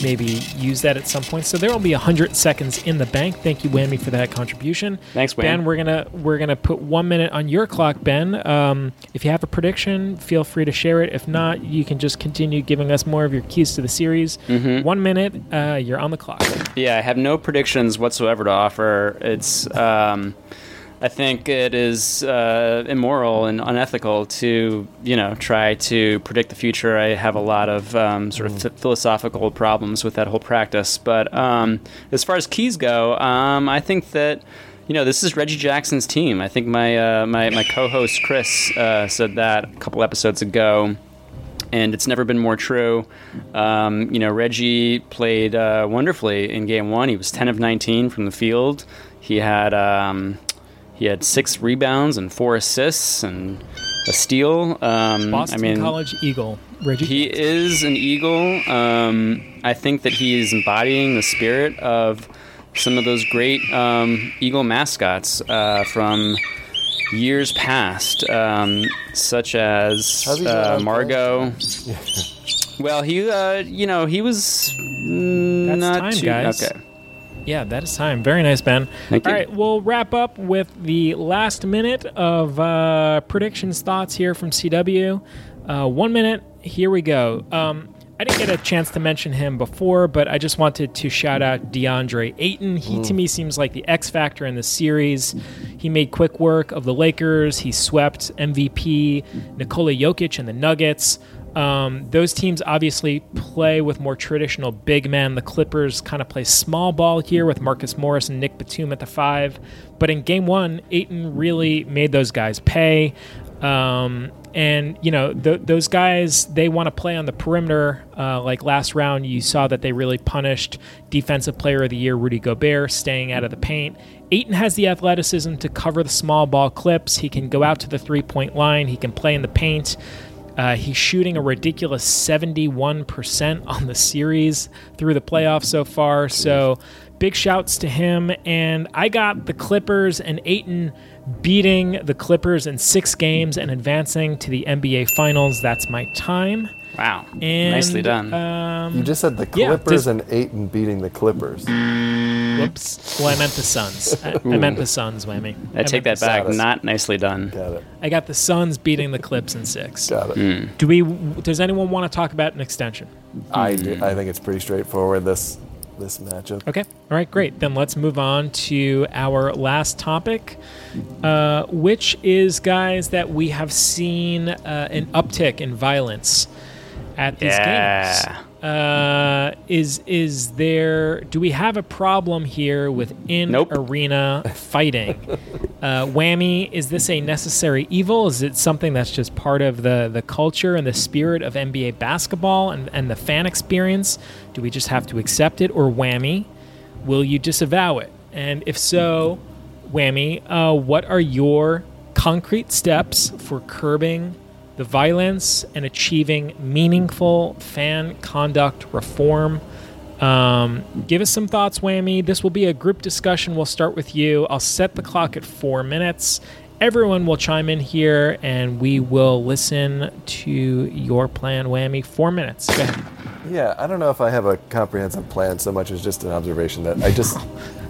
maybe use that at some point. So there will be 100 seconds in the bank. Thank you, Whammy, for that contribution. Thanks, Wham. Ben. We're gonna we're gonna put one minute on your clock, Ben. Um, if you have a prediction, feel free to share it. If not, you can just continue giving us more of your keys to the series. Mm-hmm. One minute, uh, you're on the clock. Yeah, I have no predictions whatsoever to offer. It's, um, I think it is uh, immoral and unethical to, you know, try to predict the future. I have a lot of um, sort of th- philosophical problems with that whole practice. But um, as far as keys go, um, I think that. You know, this is Reggie Jackson's team. I think my uh, my, my co-host Chris uh, said that a couple episodes ago and it's never been more true. Um, you know, Reggie played uh, wonderfully in Game One. He was 10 of 19 from the field. He had um, he had six rebounds and four assists and a steal. Um, Boston I mean, College Eagle, Reggie. he is an eagle. Um, I think that he is embodying the spirit of some of those great um, eagle mascots uh, from years past, um, such as How's uh, Margot. well, he, uh, you know, he was That's not time, too guys. okay. Yeah, that is time. Very nice, Ben. Thank All you. right, we'll wrap up with the last minute of uh, predictions, thoughts here from CW. Uh, one minute. Here we go. Um, I didn't get a chance to mention him before, but I just wanted to shout out DeAndre Ayton. He to me seems like the X factor in the series. He made quick work of the Lakers. He swept MVP Nikola Jokic and the Nuggets. Um, those teams obviously play with more traditional big men. The Clippers kind of play small ball here with Marcus Morris and Nick Batum at the five. But in game one, Ayton really made those guys pay. Um, and, you know, th- those guys, they want to play on the perimeter. Uh, like last round, you saw that they really punished Defensive Player of the Year Rudy Gobert, staying out of the paint. Ayton has the athleticism to cover the small ball clips. He can go out to the three point line, he can play in the paint. Uh, he's shooting a ridiculous 71% on the series through the playoffs so far. So big shouts to him. And I got the Clippers and Ayton beating the Clippers in six games and advancing to the NBA Finals. That's my time. Wow, And, nicely done. Um, You just said the Yeah, Clippers just- and Ayton beating the Clippers. whoops. Well, I meant the Suns. I, I meant the Suns, Whammy. I take that back. Suns. Not nicely done. Got it. I got the Suns beating the Clips in six. Got it. Hmm. Do we? Does anyone want to talk about an extension? I do, I think it's pretty straightforward this this matchup. Okay. All right, great. Then let's move on to our last topic, uh, which is, guys, that we have seen uh, an uptick in violence at these Yeah. games. Uh, is is there? Do we have a problem here with in Nope. arena fighting? uh, whammy, is this a necessary evil? Is it something that's just part of the the culture and the spirit of NBA basketball and, and the fan experience? Do we just have to accept it, or whammy? Will you disavow it? And if so, whammy, uh, what are your concrete steps for curbing the violence and achieving meaningful fan conduct reform? Um, give us some thoughts, Whammy. This will be a group discussion. We'll start with you. I'll set the clock at four minutes. Everyone will chime in here and we will listen to your plan, Whammy. Four minutes. Go ahead. Yeah, I don't know if I have a comprehensive plan so much as just an observation that I just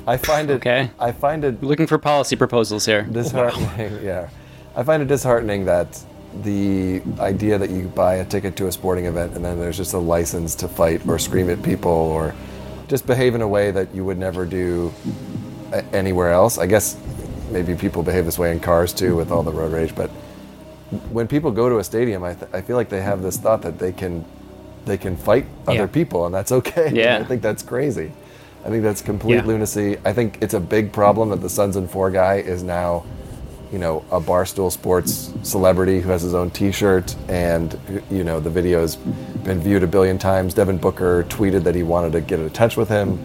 I find it Okay. I find it Looking for policy proposals here. disheartening. Yeah, I find it disheartening that the idea that you buy a ticket to a sporting event and then there's just a license to fight or scream at people or just behave in a way that you would never do anywhere else. I guess maybe people behave this way in cars too with all the road rage, but when people go to a stadium, I, th- I feel like they have this thought that they can they can fight other Yeah. people and that's okay. Yeah. I think that's crazy. I think that's complete Yeah. lunacy. I think it's a big problem that the Suns and Four guy is now, you know, a Barstool Sports celebrity who has his own T-shirt, and you know the video's been viewed a billion times. Devin Booker tweeted that he wanted to get in touch with him.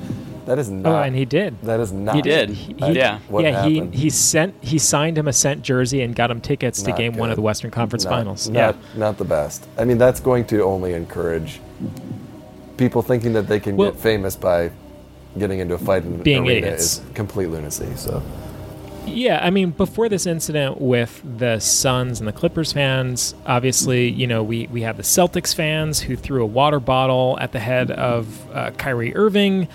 That is not. Oh, and he did. That is not. He did. He- yeah. What yeah, he happened. he sent he signed him a sent jersey and got him tickets to Not game one of the Western Conference not, Finals. Not, yeah. not the best. I mean, that's going to only encourage people thinking that they can Well- get famous by getting into a fight in an Being arena idiots. is complete lunacy. So Yeah, I mean, before this incident with the Suns and the Clippers fans, obviously, you know, we, we have the Celtics fans who threw a water bottle at the head of uh, Kyrie Irving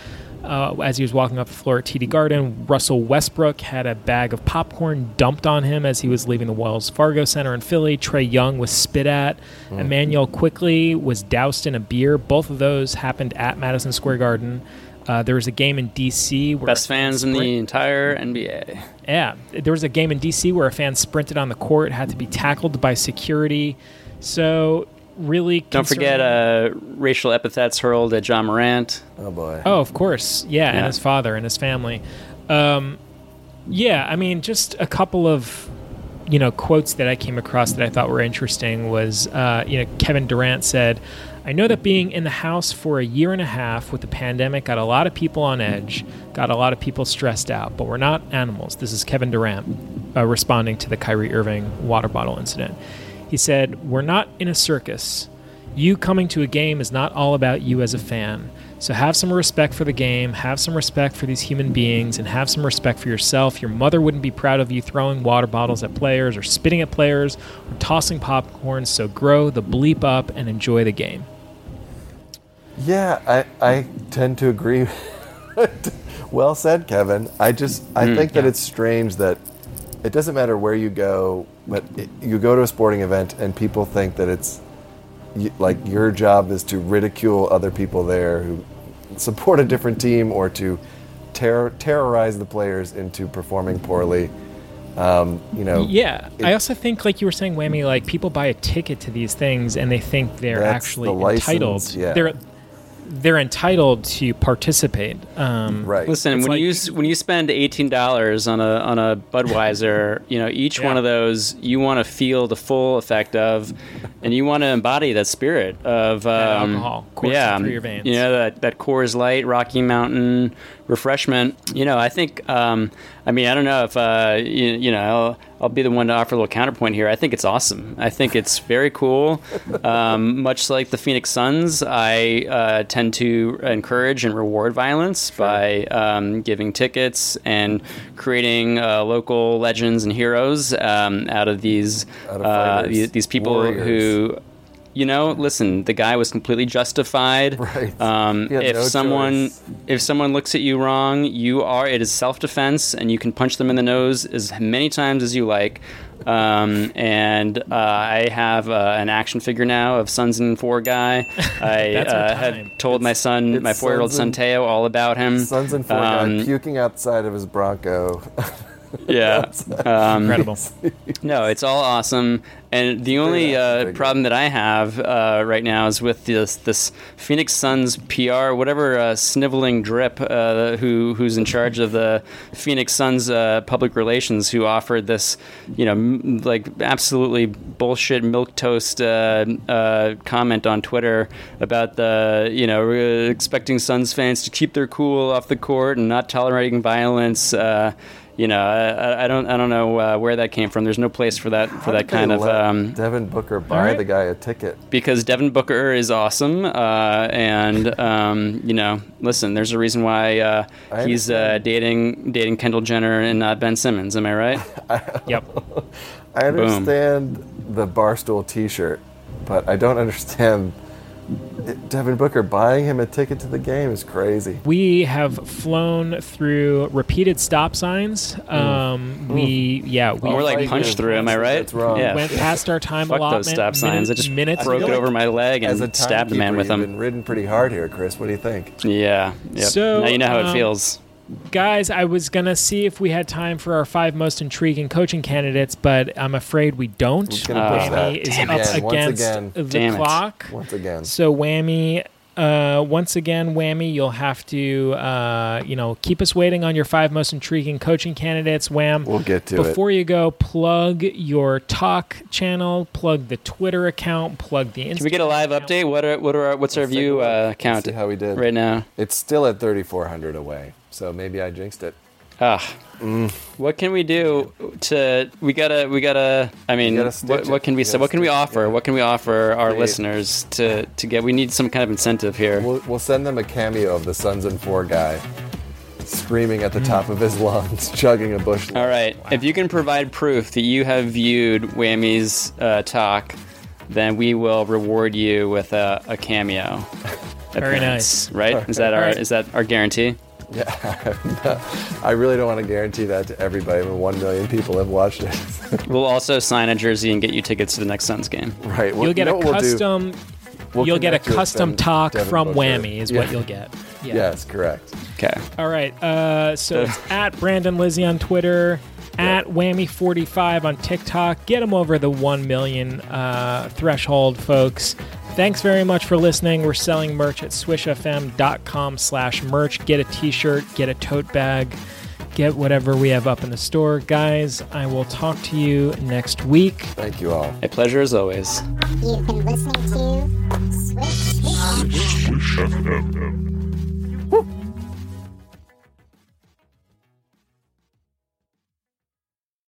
uh, as he was walking off the floor at TD Garden. Russell Westbrook had a bag of popcorn dumped on him as he was leaving the Wells Fargo Center in Philly. Trae Young was spit at. Immanuel Quickley was doused in a beer. Both of those happened at Madison Square Garden. Uh, there was a game in D.C. where Best a fan fans in the entire NBA. yeah, there was a game in DC where a fan sprinted on the court, had to be tackled by security. So really, Don't forget uh, racial epithets hurled at Ja Morant. oh boy. oh, of course, yeah, and his father and his family. Um, yeah, I mean, just a couple of you know quotes that I came across that I thought were interesting was uh, you know Kevin Durant said. I know that being in the house for a year and a half with the pandemic got a lot of people on edge, got a lot of people stressed out, but we're not animals. This is Kevin Durant uh, responding to the Kyrie Irving water bottle incident. He said, We're not in a circus. You coming to a game is not all about you as a fan. So have some respect for the game, have some respect for these human beings, and have some respect for yourself. Your mother wouldn't be proud of you throwing water bottles at players or spitting at players or tossing popcorn, so grow the bleep up and enjoy the game. Yeah, I, I tend to agree. well said, Kevin. I just I think that yeah. it's strange that it doesn't matter where you go, but it, you go to a sporting event and people think that it's y- like your job is to ridicule other people there who support a different team or to terror, terrorize the players into performing poorly. Um, you know, Yeah, it- I also think, like you were saying, Whammy, like people buy a ticket to these things and they think they're actually the license, entitled. yeah. They're they're entitled to participate. Um, right. Listen, when like- you when you spend eighteen dollars on a on a Budweiser, you know each one of those you want to feel the full effect of, and you want to embody that spirit of um, alcohol coursing yeah, through your veins. you know that that Coors Light, Rocky Mountain refreshment. You know, I think. Um, I mean, I don't know if uh, you, you know. I'll, be the one to offer a little counterpoint here. I think it's awesome. I think it's very cool. Um, much like the Phoenix Suns, I uh, tend to encourage and reward violence by um, giving tickets and creating uh, local legends and heroes um, out of these Out of uh, these, these people warriors. who. You know, listen. The guy was completely justified. Right. Um, if no someone choice. if someone looks at you wrong, you are it is self defense, and you can punch them in the nose as many times as you like. Um, and uh, I have uh, an action figure now of Suns and Four guy. I uh, have told my son, my four year old son Teo, all about him. Suns and four Um, guy puking outside of his Bronco. Yeah. Um, Incredible. No, it's all awesome. And the only action uh, problem that I have uh, right now is with this this Phoenix Suns PR, whatever uh, sniveling drip uh, who who's in charge of the Phoenix Suns uh, public relations, who offered this, you know, m- like absolutely bullshit milk toast uh, uh, comment on Twitter about the you know expecting Suns fans to keep their cool off the court and not tolerating violence. You know, I, I don't, I don't know uh, where that came from. There's no place for that, for How that kind of, let um, Devin Booker buy right. the guy a ticket. because Devin Booker is awesome, uh, and um, you know, listen, there's a reason why uh, he's uh, dating, dating Kendall Jenner and not Ben Simmons. Am I right? yep. I understand the Barstool T-shirt, but I don't understand Devin Booker buying him a ticket to the game is crazy. We have flown through repeated stop signs. Mm. Um, We, yeah, we More like punched through. Am I right? that's wrong. Yeah. went past our time Fuck allotment. those stop signs. I just minutes broke ago. it over my leg As a and stabbed the man timekeeper, with you've them. been ridden pretty hard here, Chris. What do you think? Yeah. Yep. So, now you know how um, it feels. Guys, I was going to see if we had time for our five most intriguing coaching candidates, but I'm afraid we don't. Who's gonna push that? Whammy is Damn up it. Again, once against again. the Damn it. clock. Once again. So Whammy, uh, once again, Whammy, you'll have to, uh, you know, keep us waiting on your five most intriguing coaching candidates. Wham. We'll get to it. Before you go, plug your talk channel, plug the Twitter account, plug the Instagram. Can we get a live account. update? What are what are our, what's our Let's take a view uh, count see how we did. right now? It's still at 3,400 away, so maybe I jinxed it. Ah. What can we do to? We gotta. We gotta. I mean, gotta what, what can we You say? What can we offer? yeah. What can we offer our Create- listeners to to get? We need some kind of incentive here. We'll, we'll send them a cameo of the Suns and Four guy screaming at the top of his lungs, chugging a bush. All right. If you can provide proof that you have viewed Whammy's uh, talk, then we will reward you with a, a cameo. Very appearance, Right? Is that our Alright. is that our guarantee? I really don't want to guarantee that to everybody when one million people have watched it. We'll also sign a jersey and get you tickets to the next Suns game. right. well, You'll get you know a what we'll custom. We'll you'll get a connect you with custom talk Devin from Booker. Whammy, is what you'll get. Yeah. Yes, correct. Okay. All right. Uh, so it's at Brandon Lisy on Twitter, at Whammy45 on TikTok. Get them over the 1 million uh, threshold, folks. Thanks very much for listening. We're selling merch at swishfm.com slash merch. Get a t-shirt, get a tote bag, get whatever we have up in the store. Guys, I will talk to you next week. Thank you all. A pleasure as always. You've been listening to Swish Swish. Swish FM.